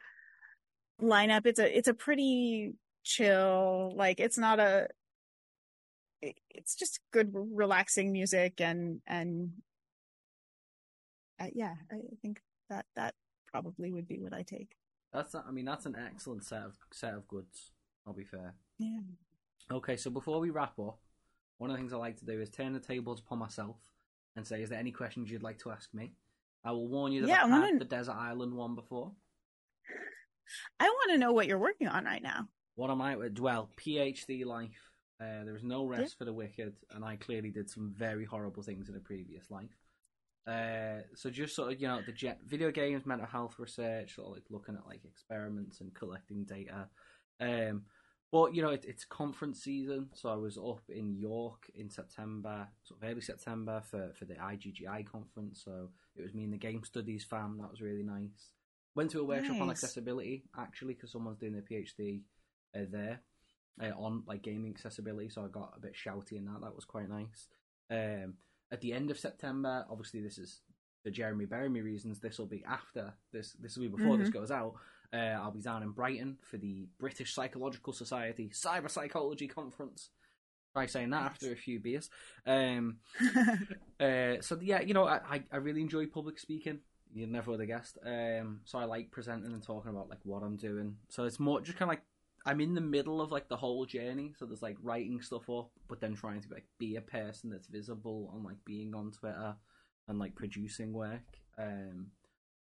Speaker 2: lineup. It's a it's a pretty chill. Like it's not a. It's just good, relaxing music, and and uh, yeah, I think that that probably would be what I take.
Speaker 1: That's I mean that's an excellent set of set of goods. I'll be fair.
Speaker 2: Yeah.
Speaker 1: Okay, so before we wrap up, one of the things I like to do is turn the tables upon myself and say, "Is there any questions you'd like to ask me?" I will warn you that
Speaker 2: yeah,
Speaker 1: I've
Speaker 2: wanna...
Speaker 1: had the desert island one before.
Speaker 2: I want to know what you're working on right now.
Speaker 1: What am I? Well, PhD life. Uh, there is no rest yeah. for the wicked, and I clearly did some very horrible things in a previous life. Uh, so just sort of you know the jet, video games, mental health research, sort of like looking at like experiments and collecting data. Um, but you know it, it's conference season, so I was up in York in September, sort of early September for for the IGGI conference. So it was me and the game studies fam. That was really nice. Went to a workshop nice. on accessibility actually because someone's doing their PhD uh, there uh, on like gaming accessibility. So I got a bit shouty in that. That was quite nice. Um, at the end of September. Obviously, this is for Jeremy Beremy reasons. This will be after this. This will be before mm-hmm. this goes out. Uh, I'll be down in Brighton for the British Psychological Society Cyber Psychology Conference. Try saying that after a few beers. Um, uh, so yeah, you know, I, I really enjoy public speaking. You never would have guessed. Um, so I like presenting and talking about like what I'm doing. So it's more just kind of like I'm in the middle of like the whole journey. So there's like writing stuff up, but then trying to like be a person that's visible on like being on Twitter and like producing work. Um,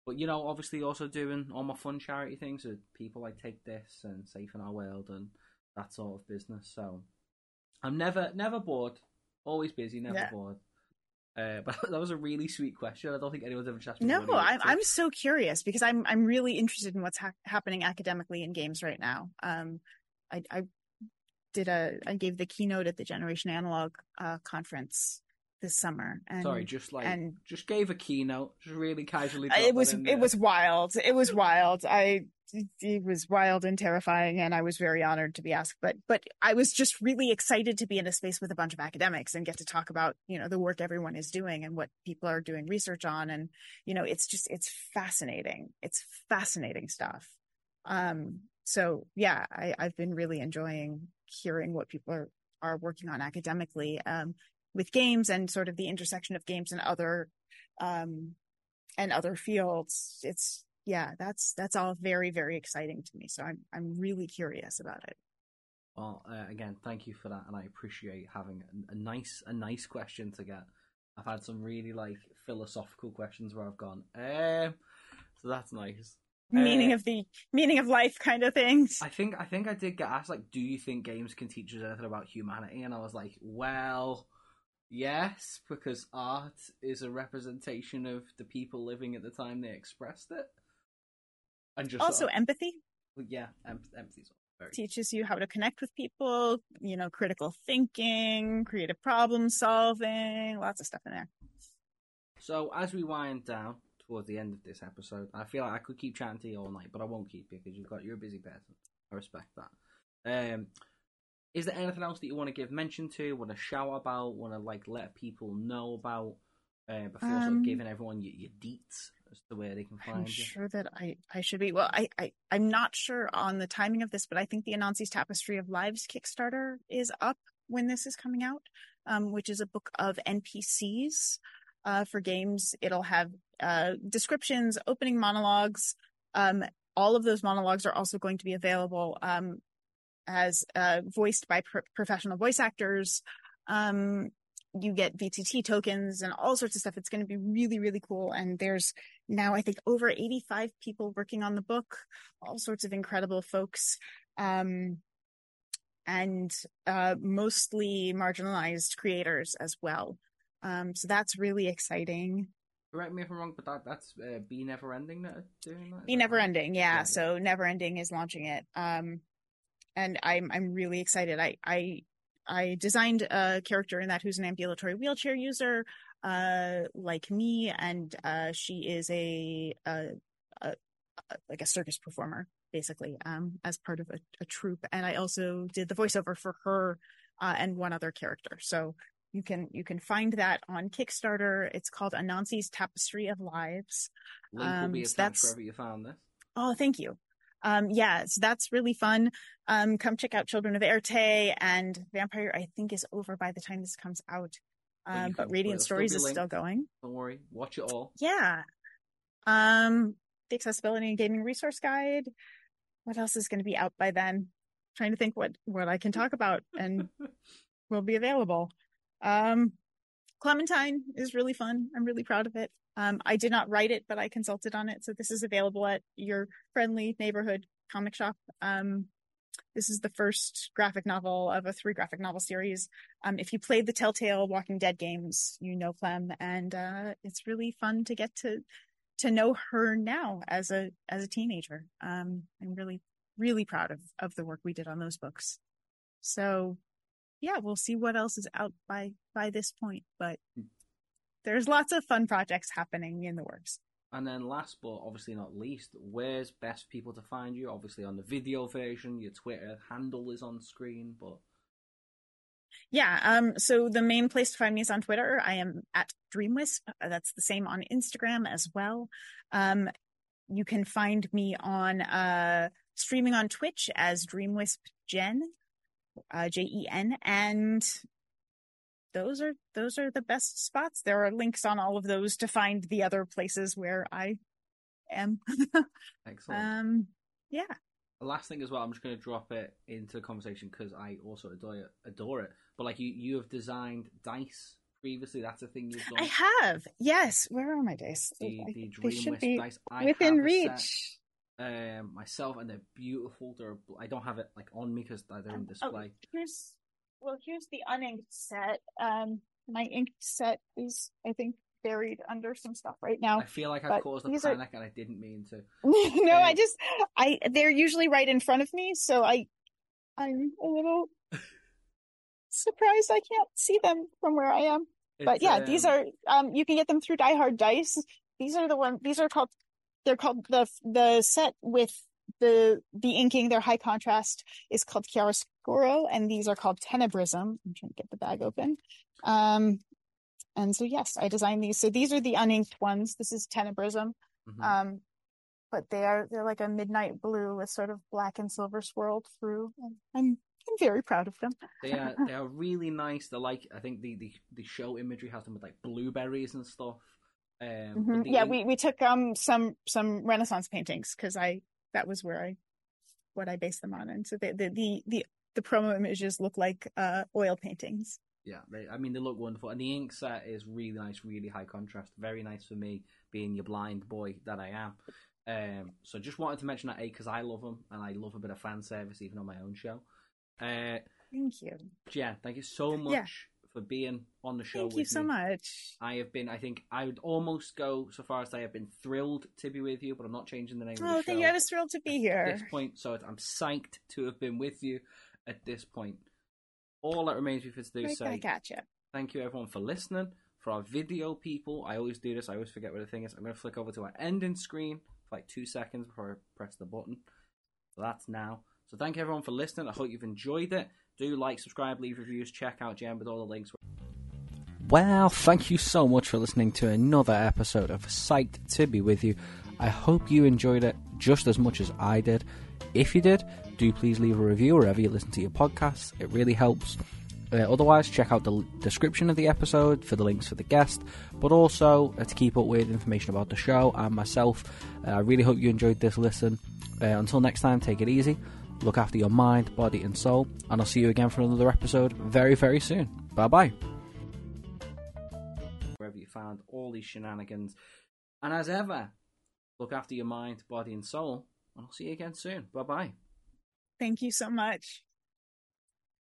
Speaker 1: but you know, obviously also doing all my fun charity things with people like Take This and Safe in Our World and that sort of business. So I'm never never bored, always busy, never yeah. bored. Uh, but that was a really sweet question. I don't think anyone's ever asked me.
Speaker 2: No, I'm I'm so curious because I'm I'm really interested in what's ha- happening academically in games right now. Um, I, I did a I gave the keynote at the Generation Analog uh, conference this summer. And,
Speaker 1: Sorry, just like and just gave a keynote, just really casually.
Speaker 2: It was it was wild. It was wild. I it was wild and terrifying, and I was very honored to be asked. But but I was just really excited to be in a space with a bunch of academics and get to talk about you know the work everyone is doing and what people are doing research on, and you know it's just it's fascinating. It's fascinating stuff. Um. So yeah, I, I've been really enjoying hearing what people are are working on academically. Um, with games and sort of the intersection of games and other um and other fields it's yeah that's that's all very very exciting to me. So i'm i'm really curious about it.
Speaker 1: Well uh, again thank you for that and i appreciate having a, a, nice a nice question to get. I've had some really like philosophical questions where i've gone um so that's nice.
Speaker 2: Meaning uh, of the meaning of life kind of things.
Speaker 1: I think i think i did get asked like do you think games can teach us anything about humanity? And i was like well Yes, because art is a representation of the people living at the time they expressed it.
Speaker 2: And just also sort of, empathy.
Speaker 1: Yeah, em- very
Speaker 2: teaches you how to connect with people. You know, critical thinking, creative problem solving, lots of stuff in there.
Speaker 1: So as we wind down towards the end of this episode, I feel like I could keep chatting to you all night, but I won't keep you because you've got you're a busy person. I respect that. Um, is there anything else that you want to give mention to, want to shout about, want to like let people know about uh, before um, sort of giving everyone your, your deets as to where they can find I'm
Speaker 2: you? sure that I, I should be. Well, I, I, I'm not sure on the timing of this, but I think the Anansi's Tapestry of Lives Kickstarter is up when this is coming out, um, which is a book of NPCs uh, for games. It'll have uh, descriptions, opening monologues. Um, all of those monologues are also going to be available um, as uh, voiced by pro- professional voice actors. Um, you get VTT tokens and all sorts of stuff. It's going to be really, really cool. And there's now, I think, over 85 people working on the book, all sorts of incredible folks. Um, and uh, mostly marginalized creators as well. Um, so that's really exciting.
Speaker 1: Correct me if I'm wrong, but that that's uh, Be Never Ending that doing that.
Speaker 2: Be Never Ending, yeah. yeah. So Never Ending is launching it. Um, and I'm I'm really excited. I I I designed a character in that who's an ambulatory wheelchair user, uh, like me, and uh, she is a, a, a, a, like a circus performer basically, um, as part of a, a troupe. And I also did the voiceover for her uh, and one other character. So you can you can find that on Kickstarter. It's called Anansi's Tapestry of Lives.
Speaker 1: Link will
Speaker 2: Um,
Speaker 1: be attached
Speaker 2: that's-
Speaker 1: wherever you found this.
Speaker 2: Oh, thank you. Um, yeah, so that's really fun. Um, come check out Children of Éarte and Vampire. I think is over by the time this comes out. Um, but Radiant Stories is still going.
Speaker 1: Don't worry, watch it all.
Speaker 2: Yeah. Um, the Accessibility and Gaming Resource Guide. What else is going to be out by then? trying to think what what I can talk about and will be available. Um, Clementine is really fun. I'm really proud of it. Um, I did not write it, but I consulted on it, so this is available at your friendly neighborhood comic shop. Um, this is the first graphic novel of a three graphic novel series. Um, if you played the Telltale Walking Dead games, you know Clem, and uh, it's really fun to get to to know her now as a as a teenager. Um, I'm really really proud of of the work we did on those books. So, yeah, we'll see what else is out by by this point, but there's lots of fun projects happening in the works.
Speaker 1: And then last but obviously not least, where's best people to find you? Obviously on the video version, your Twitter handle is on screen, but
Speaker 2: Yeah, um, so the main place to find me is on Twitter. I am at Dreamwisp. That's the same on Instagram as well. Um, you can find me on uh streaming on Twitch as Dreamwisp Jen, uh, J E N, and those are those are the best spots. There are links on all of those to find the other places where I am.
Speaker 1: excellent.
Speaker 2: um, yeah.
Speaker 1: The last thing as well, I'm just going to drop it into the conversation because I also adore it, adore it. But like you, you have designed dice previously. That's a thing you've done.
Speaker 2: I have. Yes. Where are my dice?
Speaker 1: the
Speaker 2: I
Speaker 1: the
Speaker 2: they should be
Speaker 1: dice. I
Speaker 2: within
Speaker 1: a set,
Speaker 2: reach.
Speaker 1: um, myself, and they're beautiful. They're I don't have it like on me because they're in
Speaker 2: Um, oh,
Speaker 1: display.
Speaker 2: here's well, here's the uninked set. Um, my inked set is, I think, buried under some stuff right now.
Speaker 1: I feel like I caused a
Speaker 2: these are-
Speaker 1: panic and I didn't mean to.
Speaker 2: no, I
Speaker 1: Um,
Speaker 2: just, I they're usually right in front of me, so I, I'm a little surprised I can't see them from where I am. But yeah, these
Speaker 1: um,
Speaker 2: are um, you can get them through Die Hard Dice. These are the one. These are called. They're called the the set with the the inking. Their high contrast is called chiaroscuro, and these are called tenebrism. I'm trying to get the bag open. Um, and so yes, I designed these. So these are the uninked ones. This is tenebrism.
Speaker 1: mhm.
Speaker 2: Um, but they are they're like a midnight blue with sort of black and silver swirled through. And I'm I'm very proud of them.
Speaker 1: They are they are really nice. They're like I think the the, the show imagery has them with like blueberries and stuff. Um,
Speaker 2: Mhm. Yeah,
Speaker 1: ink-
Speaker 2: we we took um some some Renaissance paintings because I that was where I what I based them on, and so the the the the, the promo images look like uh oil paintings.
Speaker 1: yeah, they, I mean they look wonderful, and the ink set is really nice, really high contrast, very nice for me being your blind boy that I am. Um, so just wanted to mention that a because I love them and I love a bit of fan service even on my own show. Uh,
Speaker 2: Thank you,
Speaker 1: Jen, thank you so much
Speaker 2: Yeah.
Speaker 1: For being on the show.
Speaker 2: thank
Speaker 1: with
Speaker 2: you so
Speaker 1: me.
Speaker 2: much.
Speaker 1: I have been. I think I would almost go so far as say I've been thrilled to be with you, but I'm not changing the name of the
Speaker 2: Oh,
Speaker 1: show
Speaker 2: you. I was thrilled to be here.
Speaker 1: at this point. So I'm psyched to have been with you at this point. All that remains me for to do is
Speaker 2: Right
Speaker 1: say
Speaker 2: back at you.
Speaker 1: thank you everyone for listening. For our video people, I always do this. I always forget what the thing is. I'm going to flick over to our ending screen for like two seconds before I press the button. So that's now. So thank you everyone for listening. I hope you've enjoyed it. Do like, subscribe, leave reviews, check out Jen with all the links. Well, thank you so much for listening to another episode of Psyched to Be With You. I hope you enjoyed it just as much as I did. If you did, do please leave a review wherever you listen to your podcasts. It really helps. Uh, otherwise, check out the description of the episode for the links for the guest, but also uh, to keep up with information about the show and myself. Uh, I really hope you enjoyed this listen. Uh, until next time, take it easy. Look after your mind, body, and soul, and I'll see you again for another episode very, very soon. Bye bye. Wherever you found all these shenanigans. And as ever, look after your mind, body, and soul, and I'll see you again soon. Bye bye.
Speaker 2: Thank you so much.